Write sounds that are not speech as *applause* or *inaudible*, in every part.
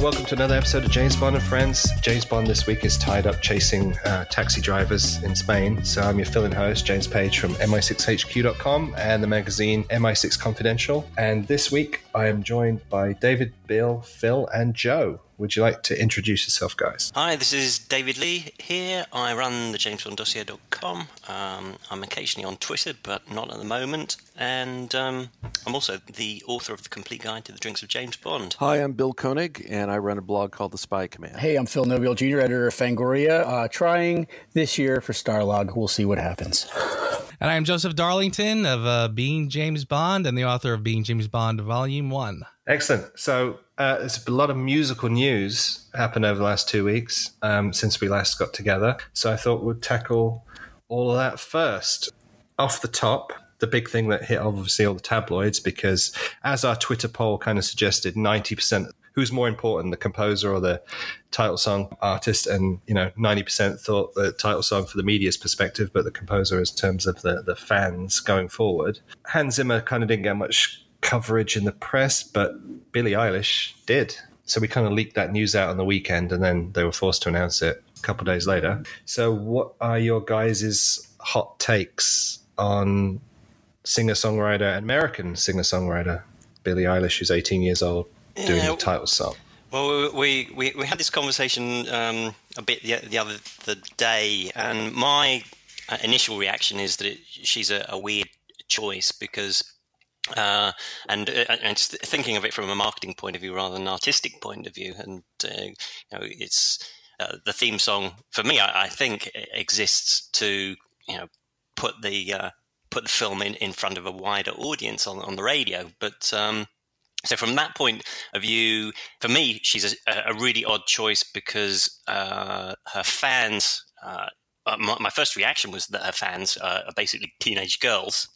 Welcome to another episode of James Bond and Friends. James Bond this week is tied up chasing uh, taxi drivers in Spain. So I'm your fill-in host, James Page from MI6HQ.com and the magazine MI6 Confidential. And this week I am joined by David, Bill, Phil, and Joe. Would you like to introduce yourself, guys? Hi, this is David Lee here. I run the JamesBondDossier.com. Um, I'm occasionally on Twitter, but not at the moment. And um, I'm also the author of the complete guide to the drinks of James Bond. Hi, I'm Bill Koenig, and I run a blog called The Spy Command. Hey, I'm Phil Nobile Jr., editor of Fangoria, uh, trying this year for Starlog. We'll see what happens. And I'm Joseph Darlington of uh, Being James Bond and the author of Being James Bond Volume 1. Excellent. So uh, there's a lot of musical news happened over the last two weeks um, since we last got together. So I thought we'd tackle all of that first. Off the top, the big thing that hit obviously all the tabloids because as our Twitter poll kind of suggested, 90% who's more important, the composer or the title song artist? And, you know, 90% thought the title song for the media's perspective, but the composer in terms of the, the fans going forward. Hans Zimmer kind of didn't get much coverage in the press, but Billie Eilish did. So we kind of leaked that news out on the weekend, and then they were forced to announce it a couple days later. So, what are your guys' hot takes on singer songwriter, American singer songwriter Billie Eilish, who's 18 years old, doing yeah, the title song? Well, we, we, we had this conversation um, a bit the, the other the day, and my uh, initial reaction is that it, she's a, a weird choice because uh, and, uh, and thinking of it from a marketing point of view rather than an artistic point of view. And uh, you know, it's uh, the theme song for me. I, I, think exists to you know put the uh, put the film in, in front of a wider audience on on the radio. But um, so from that point of view, for me, she's a, a really odd choice because uh, her fans. My, my, first reaction was that her fans are basically teenage girls,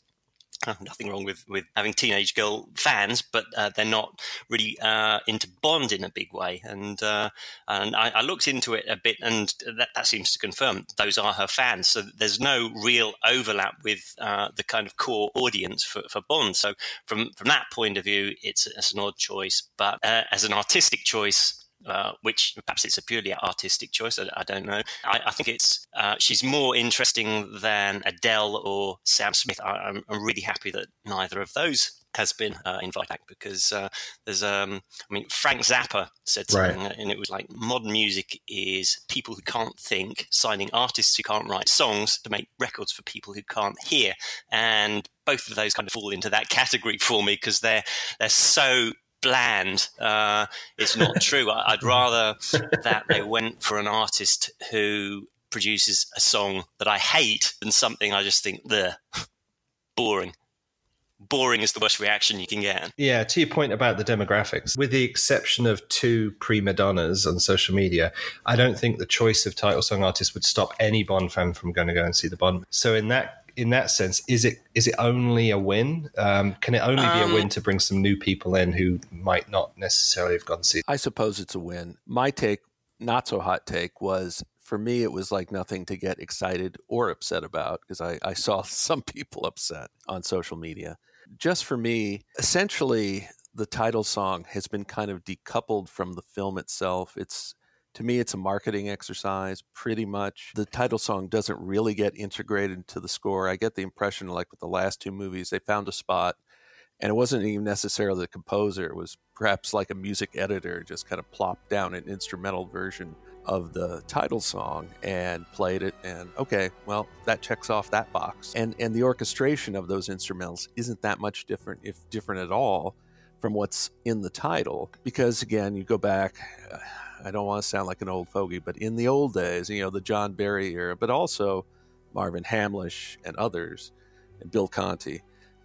nothing wrong with, with having teenage girl fans, but uh, they're not really uh, into Bond in a big way. And uh, and I, I, looked into it a bit, and that, that, seems to confirm those are her fans. So there's no real overlap with uh, the kind of core audience for, for Bond. So from from that point of view, it's, it's an odd choice. But uh, as an artistic choice, uh, which perhaps it's a purely artistic choice. I, I don't know. I, I, think it's uh, she's more interesting than Adele or Sam Smith. I, am really happy that neither of those has been uh, invited back because uh, there's um I mean Frank Zappa said something right. and it was like modern music is people who can't think signing artists who can't write songs to make records for people who can't hear and both of those kind of fall into that category *laughs* for me because they're they're so bland. Uh, it's not *laughs* true. I'd rather that they went for an artist who produces a song that I hate than something I just think the boring. Boring is the worst reaction you can get. Yeah, to your point about the demographics, with the exception of two prima donnas on social media, I don't think the choice of title song artist would stop any Bond fan from going to go and see the Bond. So in that in that sense, is it is it only a win? Um, can it only um, be a win um, to bring some new people in who might not necessarily have gone see? I suppose it's a win. My take, not so hot take, was for me it was like nothing to get excited or upset about because I, I saw *laughs* some people upset on social media. Just for me, essentially, the title song has been kind of decoupled from the film itself. It's to me, it's a marketing exercise, pretty much. The title song doesn't really get integrated into the score. I get the impression, like with the last two movies, they found a spot, and it wasn't even necessarily the composer. It was perhaps like a music editor just kind of plopped down an instrumental version of the title song and played it and okay well that checks off that box and and the orchestration of those instrumentals isn't that much different if different at all from what's in the title because again you go back uh, I don't want to sound like an old fogey, but in the old days, you know, the John Barry era, but also Marvin Hamlisch and others, and Bill Conti,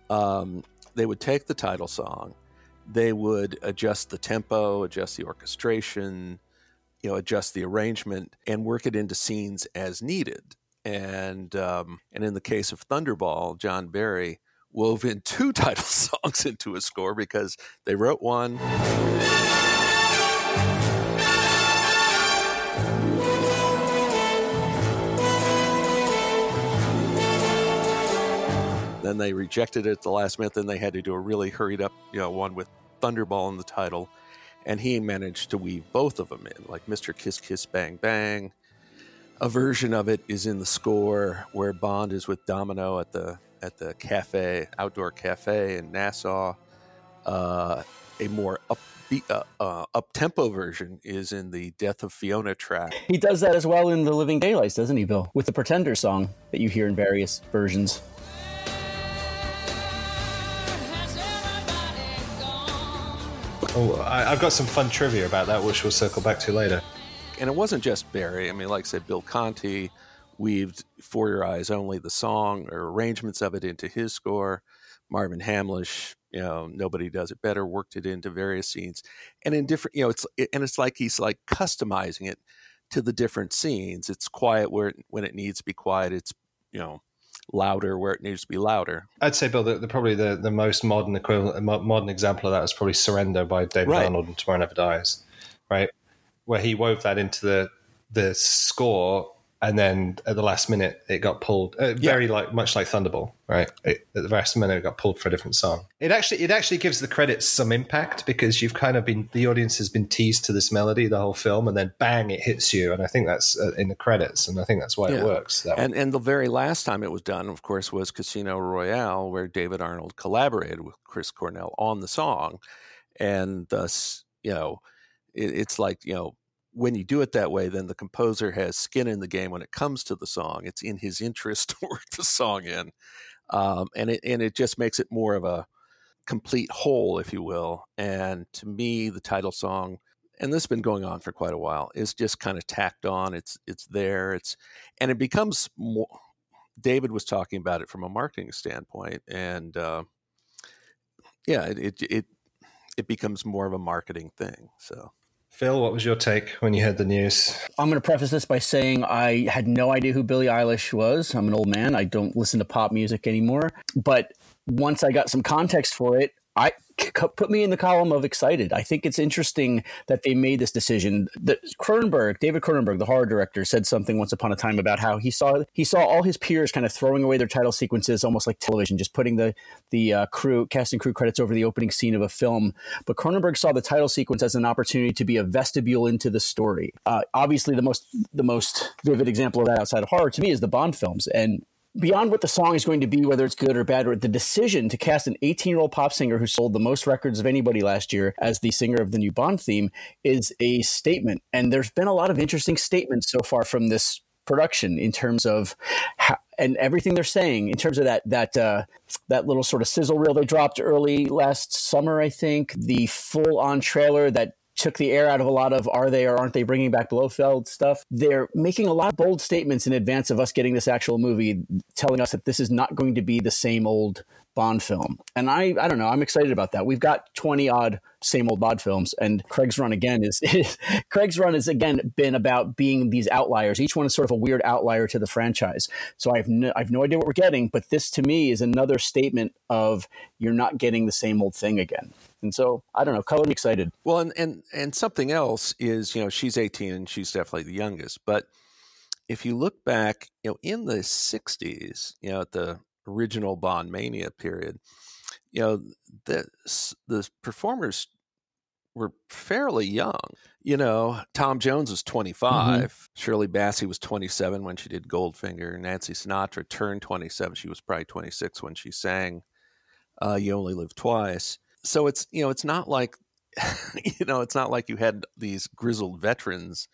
um, they would take the title song, they would adjust the tempo, adjust the orchestration, you know, adjust the arrangement, and work it into scenes as needed. And um, and in the case of Thunderball, John Barry wove in two *laughs* title songs into a score because they wrote one. Then they rejected it at the last minute. Then they had to do a really hurried up, you know, one with Thunderball in the title. and he managed to weave both of them in, like Mr. Kiss Kiss Bang Bang. A version of it is in the score where Bond is with Domino at the at the cafe, outdoor cafe in Nassau. Uh, a more upbeat, uh, uh, up tempo version is in the Death of Fiona track. He does that as well in the Living Daylights, doesn't he, Bill? With the Pretender song that you hear in various versions. Oh, I, I've got some fun trivia about that, which we'll circle back to later. And it wasn't just Barry. I mean, like I said, Bill Conti weaved For Your Eyes Only, the song or arrangements of it into his score. Marvin Hamlisch, you know, nobody does it better, worked it into various scenes. And in different, you know, it's, and it's like he's like customizing it to the different scenes. It's quiet where, when it needs to be quiet. It's, you know, louder where it needs to be louder. I'd say, Bill, the, the probably the, the most modern equivalent, modern example of that is probably "Surrender" by David Right. Arnold and "Tomorrow Never Dies," right? Where he wove that into the the score, and then at the last minute it got pulled. Uh, very like much like Thunderball, right? It, at the last minute it got pulled for a different song. It actually it actually gives the credits some impact because you've kind of been the audience has been teased to this melody the whole film, and then bang it hits you, and I think that's uh, in the credits, and I think that's why Yeah. it works. That way. And and the very last time it was done, of course, was Casino Royale, where David Arnold collaborated with Chris Cornell on the song, and thus, you know, it, it's like you know when you do it that way, then the composer has skin in the game when it comes to the song. It's in his interest *laughs* to work the song in, um, and it and it just makes it more of a complete whole, if you will. And to me, the title song. And this has been going on for quite a while. Is just kind of tacked on. It's it's there. It's and it becomes more david was talking about it from a marketing standpoint and uh, yeah it, it it it becomes more of a marketing thing so Phil, what was your take when you heard the news? I'm going to preface this by saying I had no idea who Billie Eilish was. I'm an old man. I don't listen to pop music anymore. But once I got some context for it, I put me in the column of excited. I think it's interesting that they made this decision. The, Cronenberg, David Cronenberg, the horror director, said something once upon a time about how he saw he saw all his peers kind of throwing away their title sequences, almost like television, just putting the the uh, crew cast and crew credits over the opening scene of a film. But Cronenberg saw the title sequence as an opportunity to be a vestibule into the story. Uh, obviously, the most the most vivid example of that outside of horror to me is the Bond films and beyond what the song is going to be, whether it's good or bad, or the decision to cast an 18 year old pop singer who sold the most records of anybody last year as the singer of the new Bond theme is a statement. And there's been a lot of interesting statements so far from this production in terms of how, and everything they're saying in terms of that that uh, that little sort of sizzle reel they dropped early last summer, I think the full on trailer that took the air out of a lot of are they or aren't they bringing back Blofeld stuff. They're making a lot of bold statements in advance of us getting this actual movie, telling us that this is not going to be the same old Bond film. And I, I don't know, I'm excited about that. We've got 20 odd same old Bond films, and Craig's run again is, is *laughs* Craig's run has again been about being these outliers. Each one is sort of a weird outlier to the franchise. So I have no, I have no idea what we're getting, but this to me is another statement of you're not getting the same old thing again. And so I don't know, color me excited. well and and and something else is you know she's 18 and she's definitely the youngest but if you look back you know in the 60s you know at the original bond mania period you know the the performers were fairly young. You know, Tom Jones was 25. Shirley Bassey was 27 when she did Goldfinger. Nancy Sinatra turned 27. She was probably 26 when she sang uh, "You Only Live Twice." So it's you know, it's not like *laughs* you know, it's not like you had these grizzled veterans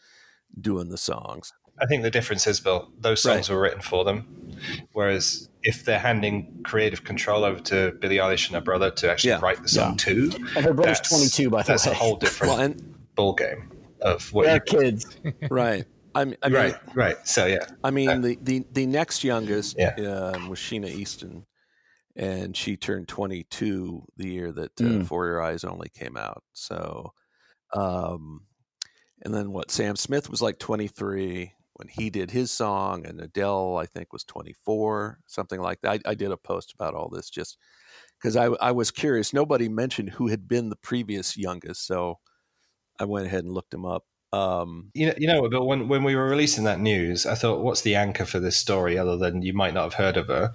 doing the songs. I think the difference is, Bill, those songs were written for them. Whereas if they're handing creative control over to Billie Eilish and her brother to actually Yeah. write the song too, And her brother's that's- 22, by the that's way. a whole different Well, and ball game of what They're kids. *laughs* right. I mean, I mean, right, right. So yeah, I mean, the, the, the next youngest Yeah. um, was Sheena Easton, and she turned 22 the year that uh, Mm. For Your Eyes Only came out. So, um, and then what? Sam Smith was like 23 when he did his song, and Adele, I think, was 24, something like that. I, I did a post about all this just because I, I was curious. Nobody mentioned who had been the previous youngest, so I went ahead and looked him up. Um, You know, you know, but when when we were releasing that news, I thought, what's the anchor for this story other than you might not have heard of her?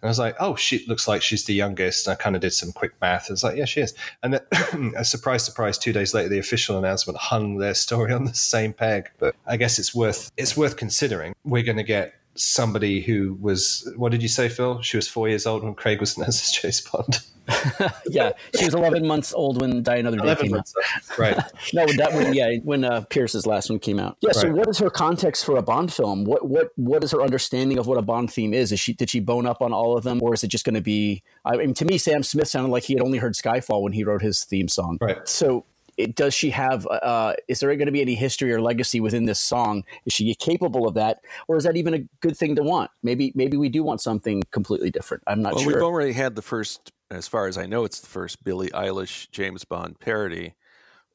And I was like, oh, she looks like she's the youngest. And I kind of did some quick math. I was like, yeah, she is. And *clears throat* a surprise, surprise, two days later, the official announcement hung their story on the same peg. But I guess it's worth it's worth considering. We're going to get somebody who was what did you say, Phil? She was four years old when Craig was *laughs* as James Bond. *laughs* yeah, she was 11 months old when Die Another Day came out. months, right? *laughs* No, that when yeah, when uh, Pierce's last one came out. Yeah. So, what is her context for a Bond film? What what what is her understanding of what a Bond theme is? Is she did she bone up on all of them, or is it just going to be? I mean, to me, Sam Smith sounded like he had only heard Skyfall when he wrote his theme song. Right. So. It, does she have? Uh, is there going to be any history or legacy within this song? Is she capable of that, or is that even a good thing to want? Maybe, maybe we do want something completely different. I'm not well, sure. we've already had the first, as far as I know, it's the first Billie Eilish James Bond parody,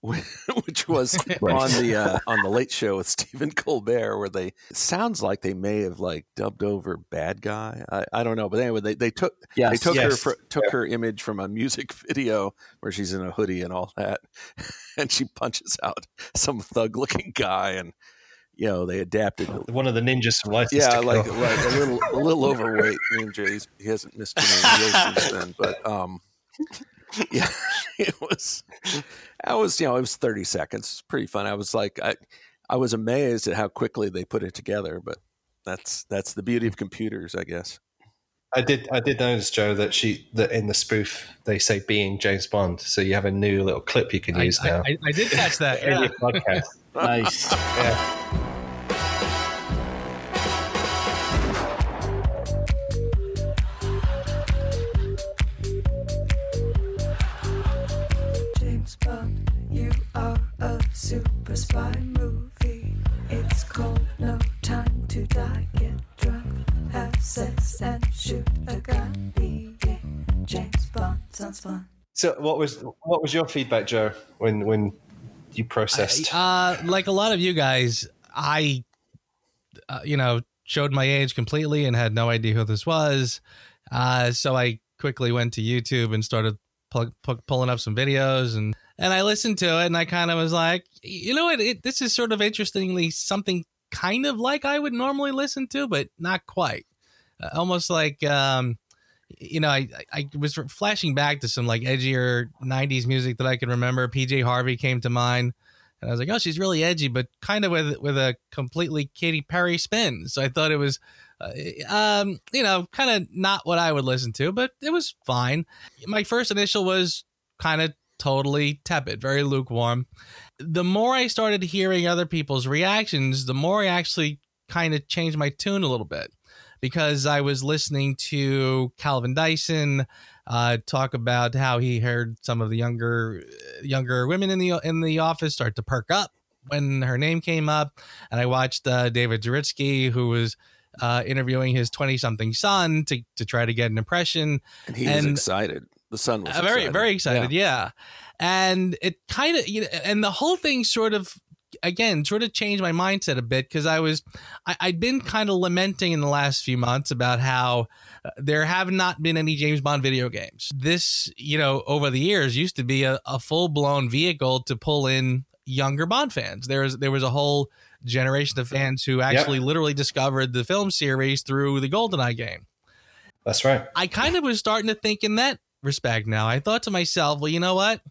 which was *laughs* Right. on the uh, on the Late Show with *laughs* Stephen Colbert, where they sounds like they may have like dubbed over "bad guy." I, I don't know, but anyway, they, they took Yes. they took her Yes. fr- took her image from a music *laughs* video where she's in a hoodie and all that, and she punches out some thug looking guy, and you know they adapted One of the ninjas from License yeah, like like a little a little overweight ninja. He's, he hasn't missed any since then, but um, yeah, *laughs* it was. I was you know it was thirty seconds. It's pretty fun. I was like I I was amazed at how quickly they put it together, but that's that's the beauty of computers, I guess. I did. I did notice, Joe, that she that in the spoof they say being James Bond, so you have a new little clip you can I, use I, now I, I did catch that. *laughs* in Yeah. your podcast. nice. *laughs* Yeah. Super spy movie. It's called No Time to Die. Get drunk, have sex, and shoot a gun. Being James Bond sounds fun. So, what was what was your feedback, Joe, when when you processed? Uh, like a lot of you guys, I, uh, you know, showed my age completely and had no idea who this was. Uh, so I quickly went to YouTube and started pu- pu- pulling up some videos and and I listened to it and I kind of was like, you know what, it, this is sort of interestingly something kind of like I would normally listen to, but not quite. Uh, almost like um, you know, I, I was flashing back to some like edgier '90s music that I could remember. PJ Harvey came to mind, and I was like, "Oh, she's really edgy, but kind of with with a completely Katy Perry spin." So I thought it was, uh, um, you know, kind of not what I would listen to, but it was fine. My first initial was kind of totally tepid, very lukewarm. The more I started hearing other people's reactions, the more I actually kind of changed my tune a little bit because I was listening to Calvin Dyson uh, talk about how he heard some of the younger younger women in the in the office start to perk up when her name came up, and I watched uh, David Zaritsky, who was uh, interviewing his twenty something son to to try to get an impression. And he was excited. The son was Uh, very excited. very excited yeah, and it kind of you know and the whole thing sort of again sort of changed my mindset a bit because i was I, i'd been kind of lamenting in the last few months about how uh, there have not been any james bond video games. This you know over the years used to be a, a full-blown vehicle to pull in younger bond fans. There was there was a whole generation of fans who actually literally discovered the film series through the goldeneye game. That's right. I kind of was starting to think in that respect now. I thought to myself, well, you know what?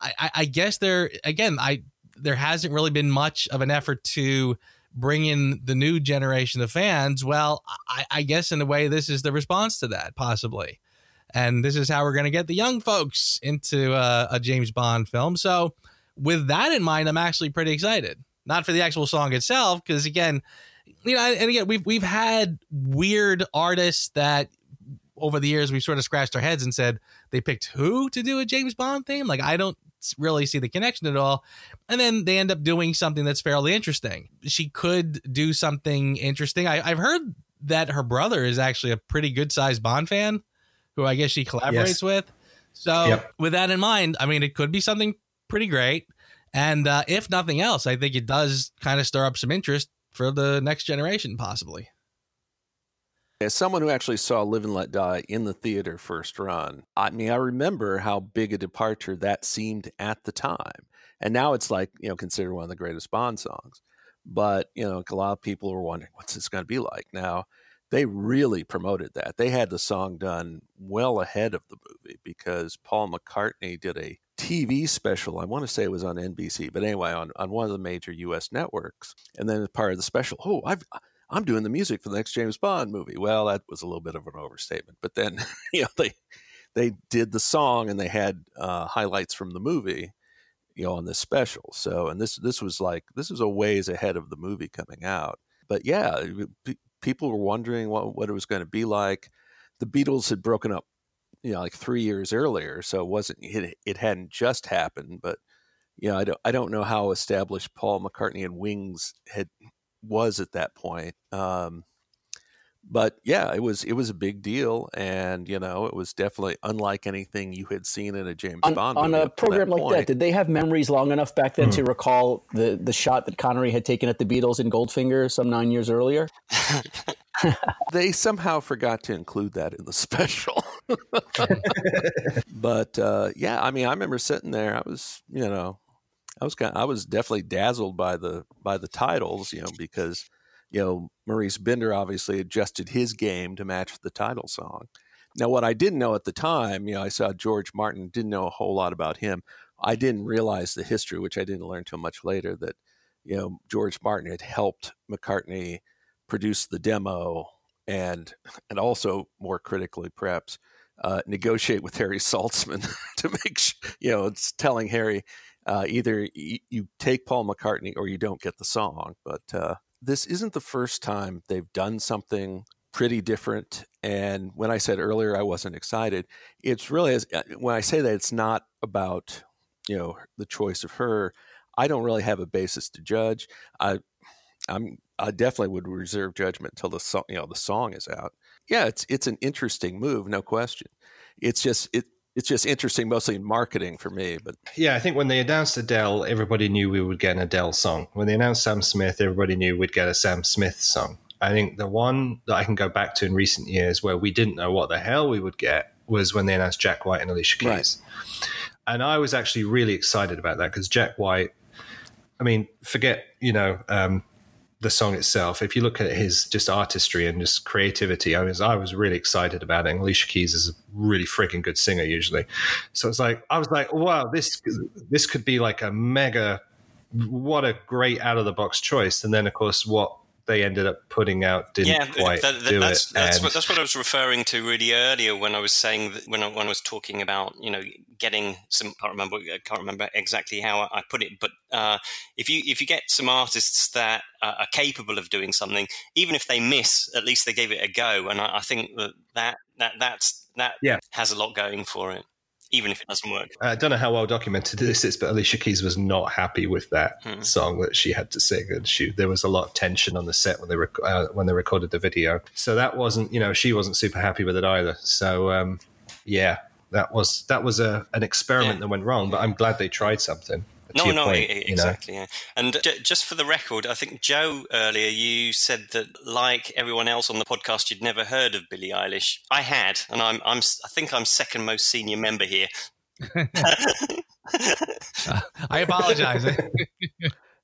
I, I, I guess there again, I there hasn't really been much of an effort to bring in the new generation of fans. Well, I, I guess in a way, this is the response to that, possibly. And this is how we're going to get the young folks into uh, a James Bond film. So, with that in mind, I'm actually pretty excited. Not for the actual song itself, because again, you know, and again, we've we've had weird artists that over the years we've sort of scratched our heads and said they picked who to do a James Bond theme. Like I don't really see the connection at all. And then they end up doing something that's fairly interesting. She could do something interesting. I, I've heard that her brother is actually a pretty good sized Bond fan, who I guess she collaborates Yes. with. So Yep. with that in mind, I mean, it could be something pretty great. And uh, if nothing else, I think it does kind of stir up some interest for the next generation, possibly. As someone who actually saw Live and Let Die in the theater first run, I mean, I remember how big a departure that seemed at the time. and now it's like you know considered one of the greatest Bond songs. But you know, a lot of people were wondering what's this going to be like. Now, they really promoted that. They had the song done well ahead of the movie because Paul McCartney did a TV special. I want to say it was on NBC, but anyway, on, on one of the major U.S. networks. And then as part of the special, oh, I've I'm doing the music for the next James Bond movie. Well, that was a little bit of an overstatement, but then *laughs* you know they they did the song and they had uh, highlights from the movie, you know, on this special. So, and this this was like this was a ways ahead of the movie coming out. But yeah, p- people were wondering what what it was going to be like. The Beatles had broken up, you know, like three years earlier, so it wasn't it, it hadn't just happened. But you know, I don't I don't know how established Paul McCartney and Wings had was at that point. Um, but yeah, it was it was a big deal, and you know, it was definitely unlike anything you had seen in a James on, Bond on a up to program like point. that. Did they have memories long enough back then to recall the the shot that Connery had taken at the Beatles in Goldfinger some nine years earlier? *laughs* *laughs* they somehow forgot to include that in the *laughs* special. but uh, yeah, I mean, I remember sitting there. I was, you know, I was kind. I was definitely dazzled by the by the titles, you know, because you know Maurice Binder obviously adjusted his game to match the title song. Now, what I didn't know at the time, you know, I saw George Martin, didn't know a whole lot about him. I didn't realize the history, which I didn't learn till much later, that you know George Martin had helped McCartney produce the demo and and also more critically perhaps uh, negotiate with Harry Saltzman *laughs* to make sh- you know it's telling Harry uh, either y- you take Paul McCartney or you don't get the song. But uh, this isn't the first time they've done something pretty different. And when I said earlier I wasn't excited, it's really as uh, when I say that it's not about you know the choice of her. I don't really have a basis to judge. I I'm I definitely would reserve judgment until the song you know the song is out. Yeah, it's it's an interesting move, no question. It's just it it's just interesting, mostly in marketing for me. But Yeah, I think when they announced Adele, everybody knew we would get an Adele song. When they announced Sam Smith, everybody knew we'd get a Sam Smith song. I think the one that I can go back to in recent years where we didn't know what the hell we would get was when they announced Jack White and Alicia Keys. Right. And I was actually really excited about that because Jack White, I mean, forget, you know, um, the song itself. If you look at his just artistry and just creativity, I was I was really excited about it. And Alicia Keys is a really freaking good singer usually, so it's like I was like, wow, this this could be like a mega, what a great out of the box choice. And then of course what they ended up putting out didn't yeah, quite that, that, do that's it. that's what, that's what I was referring to really earlier when I was saying that when I, when I was talking about you know getting some I can't remember I can't remember exactly how I, put it, but uh, if you if you get some artists that uh, are capable of doing something, even if they miss, at least they gave it a go, and I, I think that that that that's that Yeah. has a lot going for it, even if it doesn't work. I don't know how well documented this is, but Alicia Keys was not happy with that Hmm. song that she had to sing, and she there was a lot of tension on the set when they rec- uh, when they recorded the video. So that wasn't, you know, she wasn't super happy with it either. So um, yeah, that was that was a an experiment Yeah. that went wrong. But I'm glad they tried something. To No, no, point, e- e- you know. exactly. Yeah. And j- just for the record, I think Joe earlier you said that, like everyone else on the podcast, you'd never heard of Billie Eilish. I had, and I'm, I'm, s- I think I'm second most senior member here. *laughs* *laughs* I apologize. *laughs*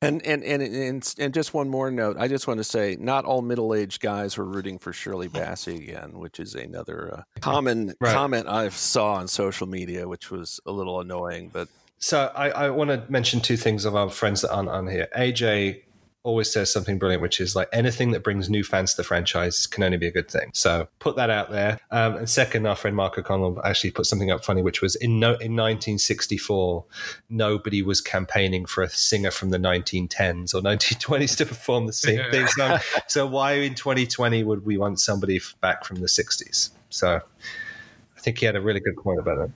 And and, and and and just one more note. I just want to say, not all middle-aged guys were rooting for Shirley Bassey again, which is another uh, common Right. comment I saw on social media, which was a little annoying. But So I, I want to mention two things of our friends that aren't on here. AJ always says something brilliant, which is like anything that brings new fans to the franchise can only be a good thing. So put that out there. Um, and second, our friend Mark O'Connell actually put something up funny, which was in no, in 1964, nobody was campaigning for a singer from the 1910s or 1920s to perform the same theme song. *laughs* So why in 2020 would we want somebody back from the 60s? So I think he had a really good point about that.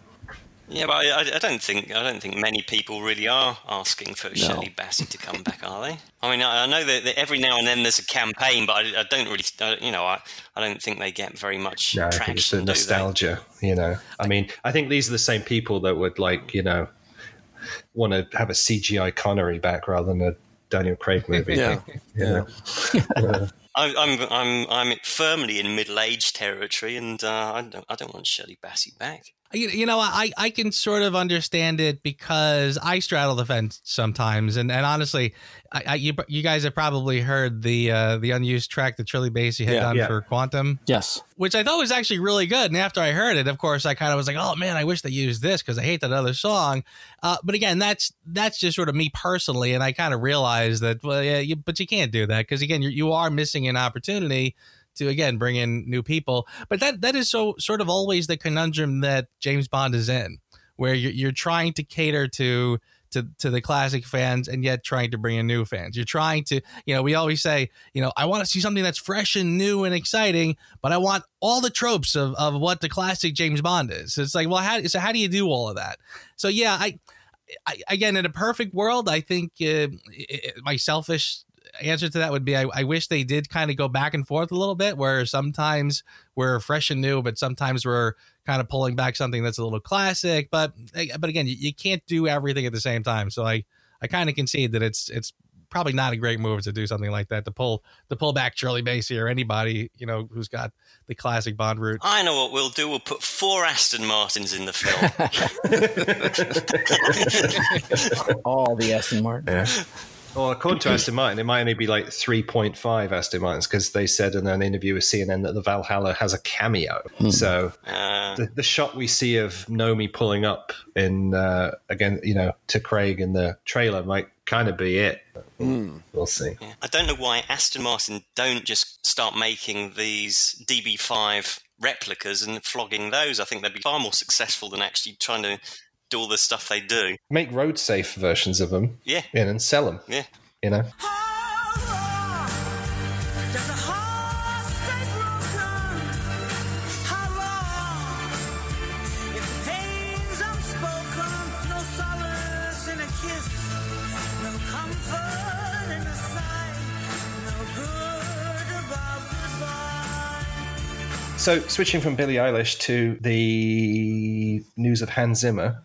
Yeah, but I, I- I don't think I don't think many people really are asking for Shirley Bassey to come back, are they? I mean, I, I know that, that every now and then there's a campaign, but I, I don't really, I, you know, I, I don't think they get very much No, traction. it's the do they? nostalgia, you know. I mean, I think these are the same people that would like, you know, want to have a CGI Connery back rather than a Daniel Craig *laughs* movie. Yeah. you know? *laughs* I, I'm I'm I'm firmly in middle age territory, and uh, I don't I don't want Shirley Bassey back. You, you know, I, I can sort of understand it because I straddle the fence sometimes, and, and honestly, I, I you, you guys have probably heard the uh, the unused track that Shirley Bassey had Yeah. done Yeah. for Quantum, Yes. which I thought was actually really good. And after I heard it, of course, I kind of was like, oh man, I wish they used this because I hate that other song. Uh, but again, that's that's just sort of me personally, and I kind of realized that, well, yeah, you, but you can't do that because again, you're, you are missing an opportunity to again bring in new people. But that that is so sort of always the conundrum that James Bond is in, where you're, you're trying to cater to. To, to the classic fans and yet trying to bring in new fans. You're trying to, you know, we always say, you know, I want to see something that's fresh and new and exciting, but I want all the tropes of, of what the classic James Bond is. It's like, well, how, so how do you do all of that? So yeah, I, I again, in a perfect world, I think uh, i- i- my selfish answer to that would be I, I wish they did kind of go back and forth a little bit where sometimes we're fresh and new but sometimes we're kind of pulling back something that's a little classic but eh, but again you, you can't do everything at the same time so i i kind of concede that it's it's probably not a great move to do something like that to pull to pull back Shirley Bassey or anybody you know who's got the classic Bond route. I know what we'll do. We'll put four Aston Martins in the film. *laughs* All the Aston Martin. Yeah. Well, according to Aston Martin, it might only be like 3.5 Aston Martins because they said in an interview with CNN that the Valhalla has a cameo. So Uh, the, the shot we see of Nomi pulling up in, uh, again, you know, to Craig in the trailer might kind of be it. We'll see. yeah. I don't know why Aston Martin don't just start making these DB5 replicas and flogging those. I think they'd be far more successful than actually trying to do all the stuff they do. Make road safe versions of them Yeah, in and sell them, yeah. you know? Does a heart stay broken? How long? If pain's unspoken, no solace in a kiss, no comfort in a sigh, no good about goodbye. So, switching from Billie Eilish to the news of Hans Zimmer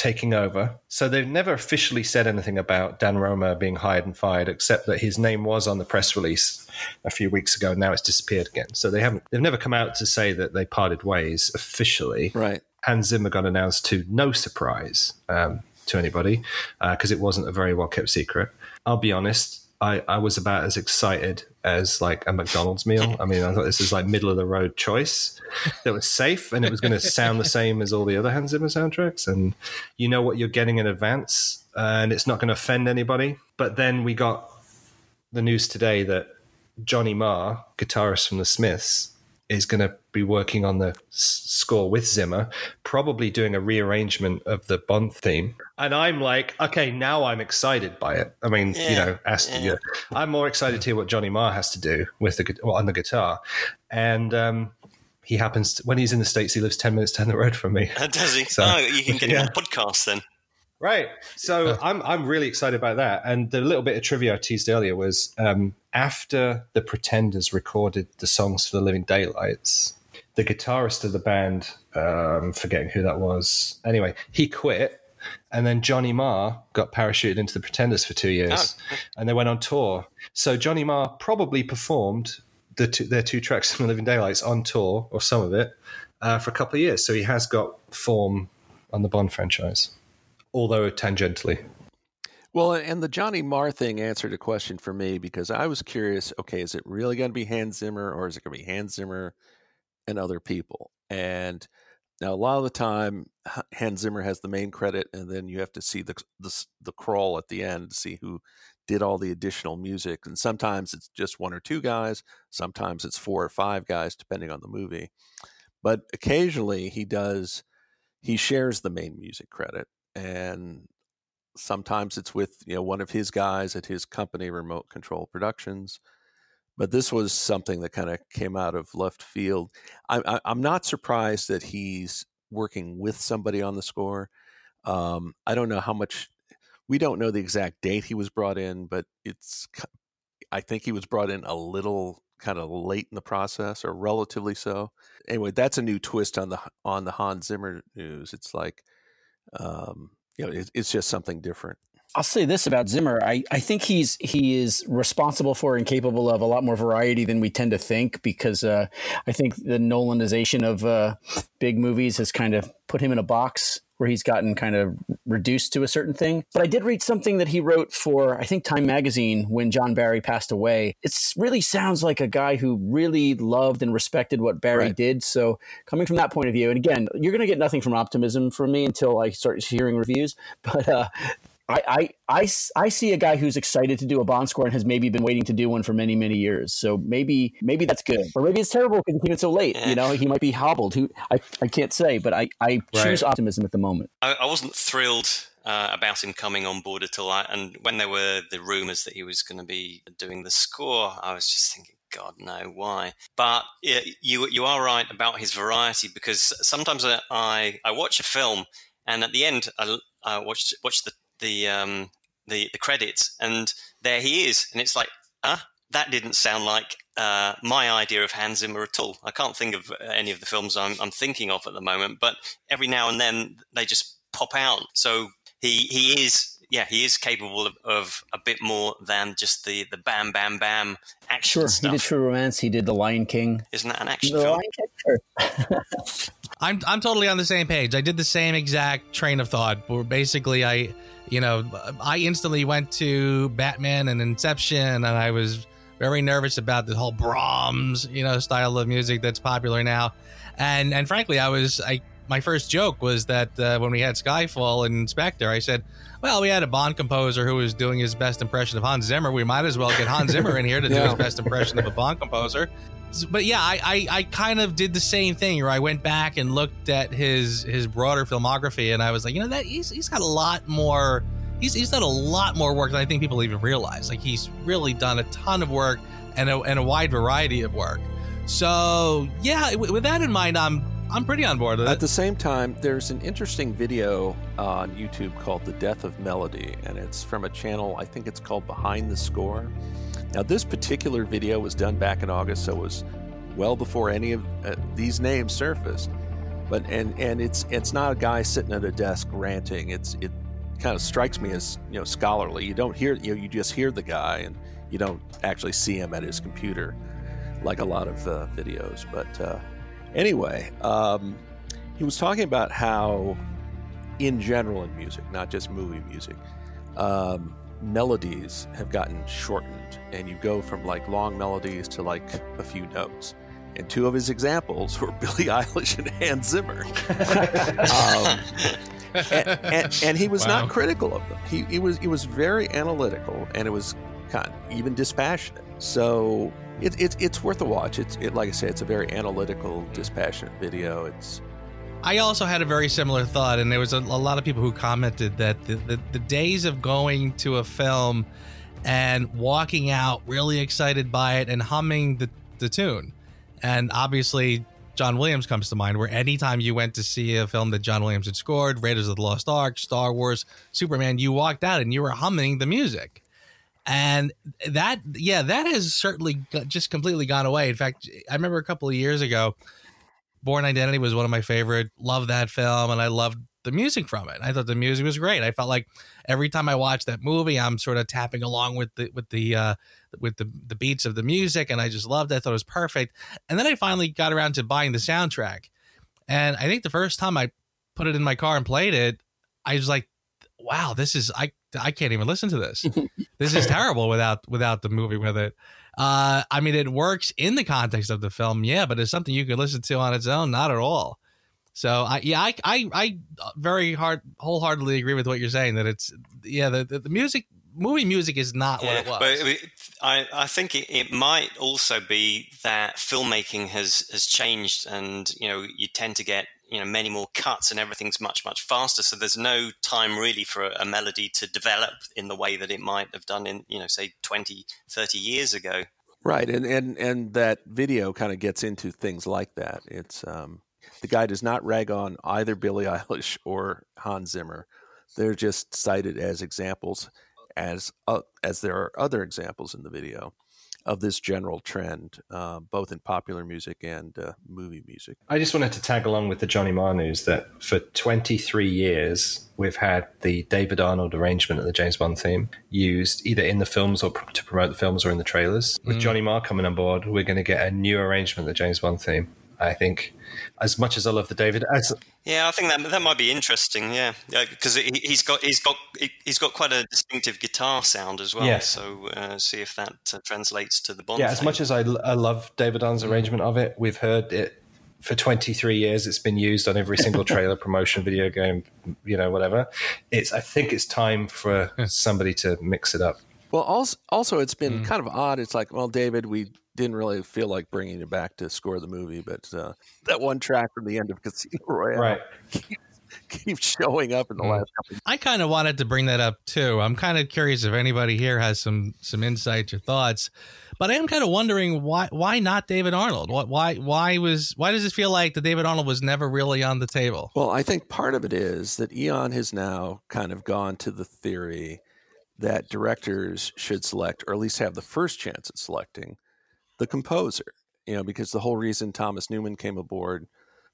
taking over. So, they've never officially said anything about Dan Romer being hired and fired, except that his name was on the press release a few weeks ago. And Now it's disappeared again. So, they haven't, they've never come out to say that they parted ways officially. Right. Hans Zimmer got announced to no surprise um, to anybody because it wasn't a very well kept secret. I'll be honest, I, I was about as excited as like a McDonald's meal. I mean, I thought this was like middle of the road choice that was safe and it was going to sound the same as all the other Hans Zimmer soundtracks. And you know what you're getting in advance uh, and it's not going to offend anybody. But then we got the news today that Johnny Marr, guitarist from the Smiths, is going to be working on the s- score with Zimmer, probably doing a rearrangement of the Bond theme. And I'm like, okay, now I'm excited by it. I mean, you know, yeah. yeah. I'm more excited to hear what Johnny Marr has to do with the well, on the guitar, and um, he happens to, when he's in the states, he lives ten minutes down the road from me. Uh, Does he? So- oh, you can get him on the podcast then. Right. So I'm I'm really excited about that. And the little bit of trivia I teased earlier was um, after the Pretenders recorded the songs for the Living Daylights, the guitarist of the band, um, forgetting who that was. Anyway, he quit, and then Johnny Marr got parachuted into the Pretenders for two years, and they went on tour. So Johnny Marr probably performed the two, their two tracks from the Living Daylights on tour, or some of it, uh, for a couple of years. So he has got form on the Bond franchise although tangentially. Well, and the Johnny Marr thing answered a question for me because I was curious. Okay, is it really going to be Hans Zimmer or is it going to be Hans Zimmer and other people? And now a lot of the time, Hans Zimmer has the main credit, and then you have to see the the, the crawl at the end to see who did all the additional music. And sometimes it's just one or two guys. Sometimes it's four or five guys, depending on the movie. But occasionally he does. He shares the main music credit, and sometimes it's with you know one of his guys at his company remote control productions but this was something that kind of came out of left field. I, i'm not surprised that he's working with somebody on the score. Um, i don't know how much we don't know the exact date he was brought in but it's i think he was brought in a little kind of late in the process or relatively so. Anyway that's a new twist on the on the hans zimmer news. It's like um, you know, it, it's just something different. I'll say this about Zimmer. I, I think he's he is responsible for and capable of a lot more variety than we tend to think because uh, I think the Nolanization of uh, big movies has kind of put him in a box where he's gotten kind of reduced to a certain thing. But I did read something that he wrote for I think Time magazine when John Barry passed away. It really sounds like a guy who really loved and respected what Barry Right. did. So coming from that point of view, and again, you're going to get nothing from optimism from me until I start hearing reviews. *laughs* But uh, I, I, I, s- I see a guy who's excited to do a Bond score and has maybe been waiting to do one for many, many years. So maybe maybe that's good. Or maybe it's terrible because he came in so late. You know, he might be hobbled. Who I, I can't say, but I, I choose Right. optimism at the moment. I, I wasn't thrilled uh, about him coming on board at all. I, and when there were the rumours that he was going to be doing the score, I was just thinking, God, no, why? But yeah, you you are right about his variety because sometimes I I, I watch a film and at the end I, I watch watch the the um the the credits and there he is and it's like, ah, that didn't sound like uh, my idea of Hans Zimmer at all. I can't think of any of the films I'm, I'm thinking of at the moment, but every now and then they just pop out. So he he is yeah he is capable of, of a bit more than just the the bam bam bam action Sure, stuff. he did True Romance. He did The Lion King. Isn't that an action The film? Lion King. Sure. *laughs* I'm I'm totally on the same page. I did the same exact train of thought. Where basically, I, you know, I instantly went to Batman and Inception, and I was very nervous about the whole Brahms, you know, style of music that's popular now. And and frankly, I was I my first joke was that uh, when we had Skyfall and Spectre, I said, well, we had a Bond composer who was doing his best impression of Hans Zimmer. We might as well get Hans Zimmer in here to do his best impression of a Bond composer. But yeah, I, I, I kind of did the same thing where I went back and looked at his his broader filmography and I was like, you know, that he's, he's got a lot more he's, he's done a lot more work than I think people even realize. Like he's really done a ton of work and a, and a wide variety of work. So yeah, with that in mind, I'm I'm pretty on board with it. At the same time, there's an interesting video on YouTube called The Death of Melody, and it's from a channel, I think it's called Behind the Score. Now, this particular video was done back in August, so it was well before any of uh, these names surfaced. But and and it's it's not a guy sitting at a desk ranting. It's it kind of strikes me as you know scholarly. You don't hear you know, you just hear the guy and you don't actually see him at his computer like a lot of uh, videos. But uh, anyway, um, he was talking about how, in general, in music, not just movie music, um, melodies have gotten shortened, and you go from like long melodies to like a few notes. And two of his examples were *laughs* Billie Eilish and Hans Zimmer. *laughs* um, and, and, and he was Wow. not critical of them. He, he was he was very analytical, and it was kind of even dispassionate. So it, it, it's worth a watch. It's it, like I said, it's a very analytical, dispassionate video. It's I also had a very similar thought, and there was a, a lot of people who commented that the, the, the days of going to a film and walking out really excited by it and humming the, the tune. And obviously, John Williams comes to mind, where anytime you went to see a film that John Williams had scored, Raiders of the Lost Ark, Star Wars, Superman, you walked out and you were humming the music. And that, yeah, that has certainly just completely gone away. In fact, I remember a couple of years ago, Bourne Identity was one of my favorite. Loved that film, and I loved the music from it. I thought the music was great. I felt like every time I watched that movie, I'm sort of tapping along with the with the uh, with the the beats of the music, and I just loved it. I thought it was perfect. And then I finally got around to buying the soundtrack, and I think the first time I put it in my car and played it, I was like, "Wow, this is I I can't even listen to this. *laughs* this is terrible without without the movie with it." Uh, I mean, it works in the context of the film, yeah, but it's something you could listen to on its own, not at all. So, I yeah, I I, I very hard wholeheartedly agree with what you're saying that it's yeah, the the, the music movie music is not what it was. But it- I, I think it, it might also be that filmmaking has, has changed, and you know you tend to get you know many more cuts, and everything's much much faster. So there's no time really for a, a melody to develop in the way that it might have done in you know say 20, 30 years ago. right, and and and that video kind of gets into things like that. It's um, the guy does not rag on either Billie Eilish *laughs* or Hans Zimmer. They're just cited as examples, as uh, as there are other examples in the video. Of this general trend, uh, both in popular music and uh, movie music. I just wanted to tag along with the Johnny Marr news that for 23 years we've had the David Arnold arrangement of the James Bond theme used either in the films or pr- to promote the films or in the trailers. With Johnny Marr coming on board, we're going to get a new arrangement of the James Bond theme. I think, as much as I love the David, as, Yeah, I think that that might be interesting. Yeah, because he, he's got he's got he's got quite a distinctive guitar sound as well. Yes. So uh, see if that uh, translates to the Bond. yeah, as much as I, I love David Arnold's arrangement of it, we've heard it for 23 years. It's been used on every single *laughs* trailer, promotion, video game, you know, whatever. It's. I think it's time for *laughs* somebody to mix it up. Well, also, also it's been kind of odd. It's like, well, David, we didn't really feel like bringing it back to score the movie, but uh, that one track from the end of Casino Royale Right. *laughs* keeps showing up in the last couple. I kind of wanted to bring that up too. I'm kind of curious if anybody here has some some insights or thoughts, but I am kind of wondering why why not David Arnold? What why why was why does it feel like the David Arnold was never really on the table? Well, I think part of it is that Eon has now kind of gone to the theory that directors should select, or at least have the first chance at selecting, the composer. You know, because the whole reason Thomas Newman came aboard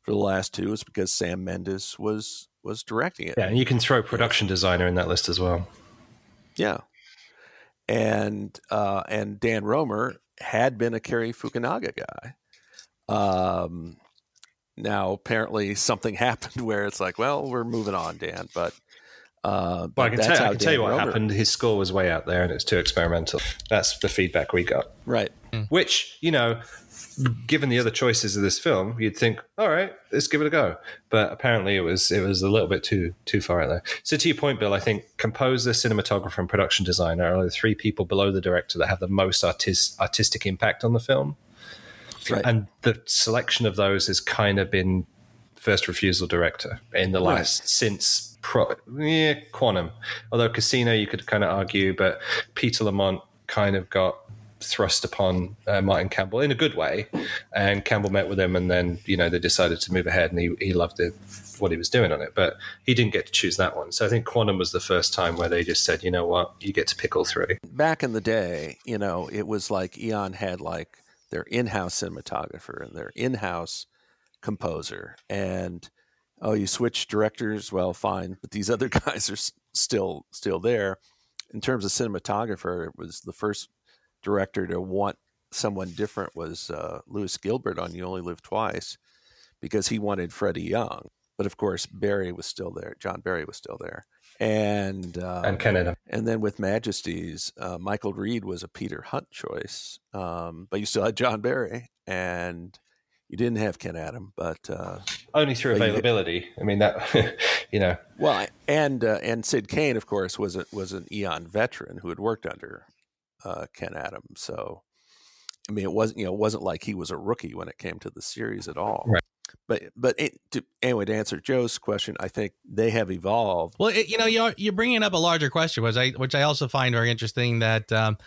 for the last two is because Sam Mendes was was directing it. Yeah, and you can throw production designer in that list as well. Yeah. And uh, and Dan Romer had been a Cary Fukunaga guy. Um, now apparently something *laughs* happened where it's like, well, we're moving on, Dan. But uh, Well, I but can, that's tell, I can tell you what Romer- happened. His score was way out there, and it's too experimental. That's the feedback we got. Right. Which you know, given the other choices of this film, you'd think, all right, let's give it a go. But apparently, it was it was a little bit too too far out there. So to your point, Bill, I think composer, cinematographer, and production designer are the three people below the director that have the most artis- artistic impact on the film. Right. And the selection of those has kind of been first refusal director in the last since pro, yeah, Quantum. Although Casino, you could kind of argue, but Peter Lamont kind of got thrust upon uh, Martin Campbell in a good way, and Campbell met with him, and then you know they decided to move ahead, and he he loved it what he was doing on it, but he didn't get to choose that one. So I think Quantum was the first time where they just said, you know what, you get to pick all three. Back in the day, you know, it was like Eon had like their in-house cinematographer and their in-house composer, and oh, you switch directors, well, fine, but these other *laughs* guys are s- still still there. In terms of cinematographer, it was the first director to want someone different was uh, Lewis Gilbert on You Only Live Twice, because he wanted Freddie Young. But of course, Barry was still there. John Barry was still there, and uh, and Ken Adam. and then with Majesties, uh, Michael Reed was a Peter Hunt choice, um, but you still had John Barry, and you didn't have Ken Adam. But uh, Only through But you- availability. I mean that, *laughs* you know, well, and uh, and Syd Cain, of course, was a, was an Eon veteran who had worked under uh, Ken Adam. So, I mean, it wasn't you know it wasn't like he was a rookie when it came to the series at all. Right. But but it, to, anyway, to answer Joe's question, I think they have evolved. Well, it, you know, you're you're bringing up a larger question, which I which I also find very interesting. That um,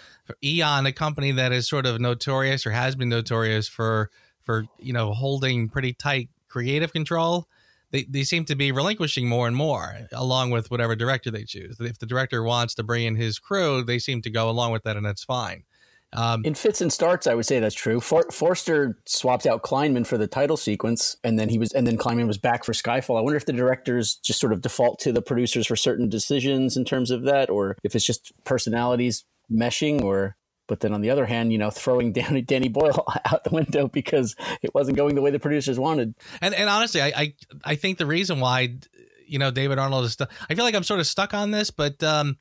Eon, a company that is sort of notorious or has been notorious for for you know holding pretty tight creative control, they they seem to be relinquishing more and more, along with whatever director they choose. If the director wants to bring in his crew, they seem to go along with that, and that's fine. Um, In fits and starts, I would say that's true. For- Forster swapped out Kleinman for the title sequence, and then he was, and then Kleinman was back for Skyfall. I wonder if the directors just sort of default to the producers for certain decisions in terms of that, or if it's just personalities meshing, or. But then on the other hand, you know, throwing *laughs* Danny, Danny Boyle *laughs* out the window because it wasn't going the way the producers wanted. And and honestly, I, I I think the reason why you know David Arnold is stuck. I feel like I'm sort of stuck on this, but um,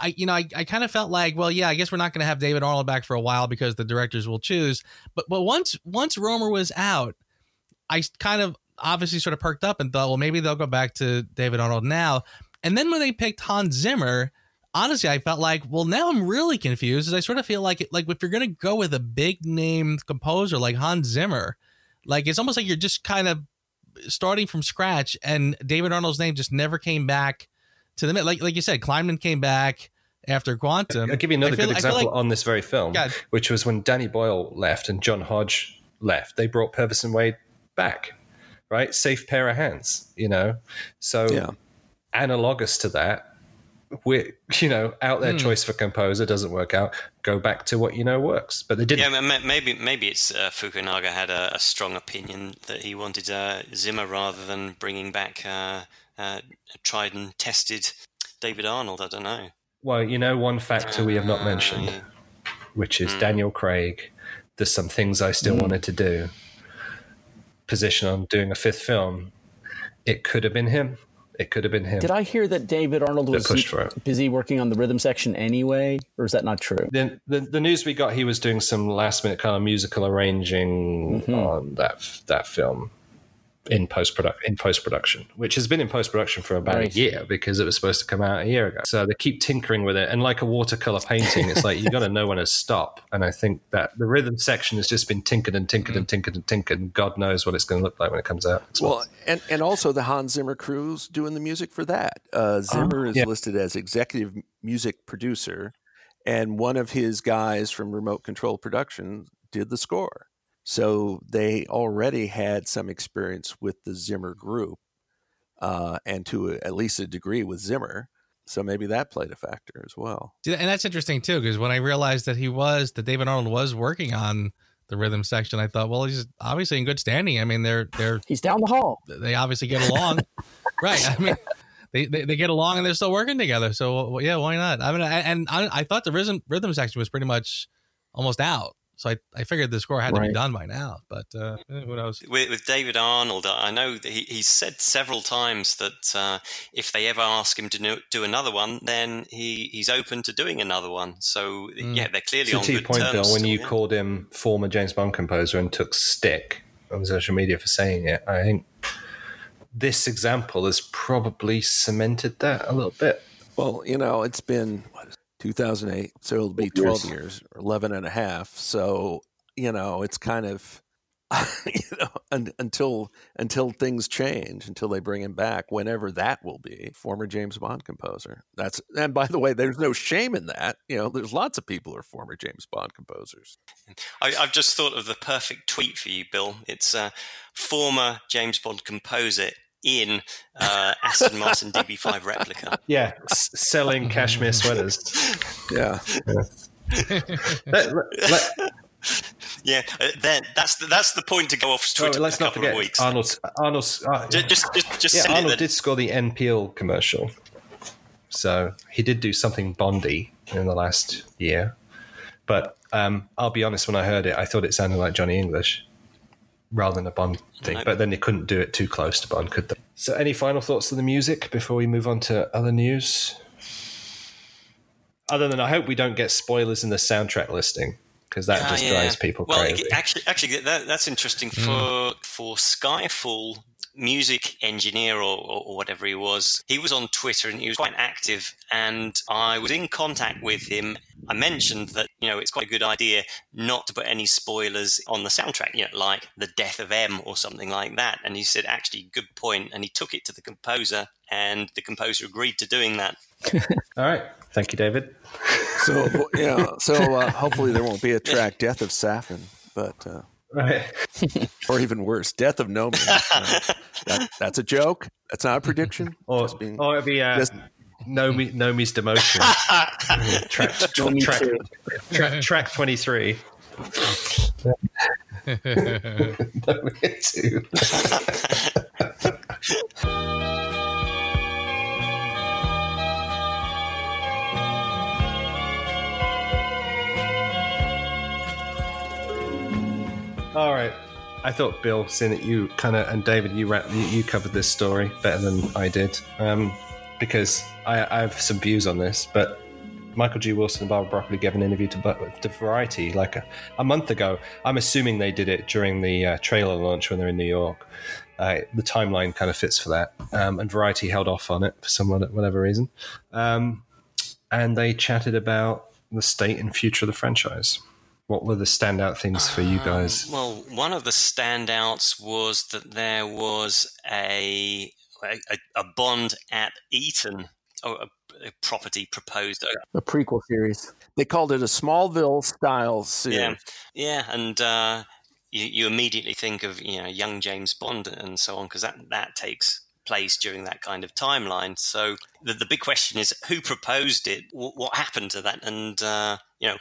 I you know I, I kind of felt like well yeah I guess we're not going to have David Arnold back for a while because the directors will choose. But but once once Romer was out, I kind of obviously sort of perked up and thought well maybe they'll go back to David Arnold now. And then when they picked Hans Zimmer. Honestly, I felt like, well, now I'm really confused. As I sort of feel like, like if you're going to go with a big name composer like Hans Zimmer, like it's almost like you're just kind of starting from scratch and David Arnold's name just never came back to the. Like like you said, Kleinman came back after Quantum. I'll give you another feel- good example like- on this very film, God. which was when Danny Boyle left and John Hodge left. They brought Purvis and Wade back, right? Safe pair of hands, you know. So Yeah. analogous to that, we *laughs* you know out their Hmm. choice for composer doesn't work out. Go back to what you know works. But they didn't. Yeah, ma- ma- maybe maybe it's uh, Fukunaga had a, a strong opinion that he wanted uh, Zimmer rather than bringing back uh, uh, tried and tested David Arnold. I don't know. Well, you know one factor we have not Uh, mentioned, which is Mm. Daniel Craig. There's some things I still Mm. wanted to do. Position on doing a fifth film. It could have been him. It could have been him. Did I hear that David Arnold was for busy working on the rhythm section anyway, or is that not true? the, the the news we got, he was doing some last minute kind of musical arranging Mhm. on that that film in post production in post production, which has been in post production for about Right. a year because it was supposed to come out a year ago. So they keep tinkering with it, and like a watercolor painting, it's like you got to *laughs* know when to stop. And I think that the rhythm section has just been tinkered and tinkered and tinkered and tinkered, and God knows what it's going to look like when it comes out. Well, and, and also the Hans Zimmer crew's doing the music for that. Uh, Zimmer is yeah. listed as executive music producer, and one of his guys from Remote Control Production did the score. So they already had some experience with the Zimmer group, uh, and to a, at least a degree with Zimmer. So maybe that played a factor as well. See, and that's interesting too, because when I realized that he was that David Arnold was working on the rhythm section, I thought, well, he's obviously in good standing. I mean, they're they're He's down the hall. they obviously get along, *laughs* right? I mean, they, they they get along and they're still working together. So well, yeah, why not? I mean, I, and I, I thought the rhythm rhythm section was pretty much almost out. So I, I figured the score had to be done by now, but uh, eh, who knows? With, with David Arnold, I know that he, he's said several times that uh, if they ever ask him to do, do another one, then he, he's open to doing another one. So Mm. yeah, they're clearly to on your good point, terms. Bill, when still, you yeah. called him former James Bond composer and took stick on social media for saying it, I think this example has probably cemented that a little bit. Well, you know, it's been what, 2008, so it'll be 12 years, or 11 and a half. So, you know, it's kind of, *laughs* you know, un, until until things change, until they bring him back, whenever that will be, former James Bond composer. That's and by the way, there's no shame in that. You know, there's lots of people who are former James Bond composers. I, I've just thought of the perfect tweet for you, Bill. It's uh, former James Bond composer in uh, Aston Martin DB5 replica. Yeah, s- selling cashmere sweaters. Yeah, Let, let, Yeah, uh, then that's the, that's the point to go off well, Twitter let's in a not couple forget of weeks. Arnold's. Arnold's uh, Ju- just just just yeah, Arnold did score the NPL commercial, so he did do something Bondy in the last year. But um, I'll be honest, when I heard it, I thought it sounded like Johnny English rather than a Bond thing. No. But then they couldn't do it too close to Bond, could they? So, any final thoughts on the music before we move on to other news? Other than I hope we don't get spoilers in the soundtrack listing because that Ah, just yeah. drives people well, crazy. it- actually, actually, that, that's interesting for for Skyfall music engineer or, or, or whatever he was. He was on Twitter and he was quite active, and I was in contact with him. I mentioned that you know it's quite a good idea not to put any spoilers on the soundtrack, you know, like the death of M or something like that. And he said, actually, good point. point, and he took it to the composer, and the composer agreed to doing that. *laughs* All right, thank you, David. so you know, so uh, hopefully there won't be a track "Death of Safin," but. Uh, Right. or even worse, death of Nomi. Uh, *laughs* that, that's a joke. That's not a prediction. Or, Just being- or it'd be uh, just- Nomi, Nomi's demotion. *laughs* track, track, track, track 23. Nomi *laughs* two. All right. I thought, Bill, seeing that you kind of and David, you, you you covered this story better than I did, um, because I, I have some views on this. But Michael G. Wilson and Barbara Broccoli gave an interview to, to Variety like a, a month ago. I'm assuming they did it during the uh, trailer launch when they're in New York. Uh, the timeline kind of fits for that, um, and Variety held off on it for some whatever reason. Um, and they chatted about the state and future of the franchise. What were the standout things for you guys? Um, well, one of the standouts was that there was a a, a Bond at Eton, or a, a property proposed. A prequel series. they called it a Smallville style series. Yeah, yeah, and uh, you, you immediately think of you know young James Bond and so on because that that takes place during that kind of timeline. So the, the big question is who proposed it? What, what happened to that? And uh, you know,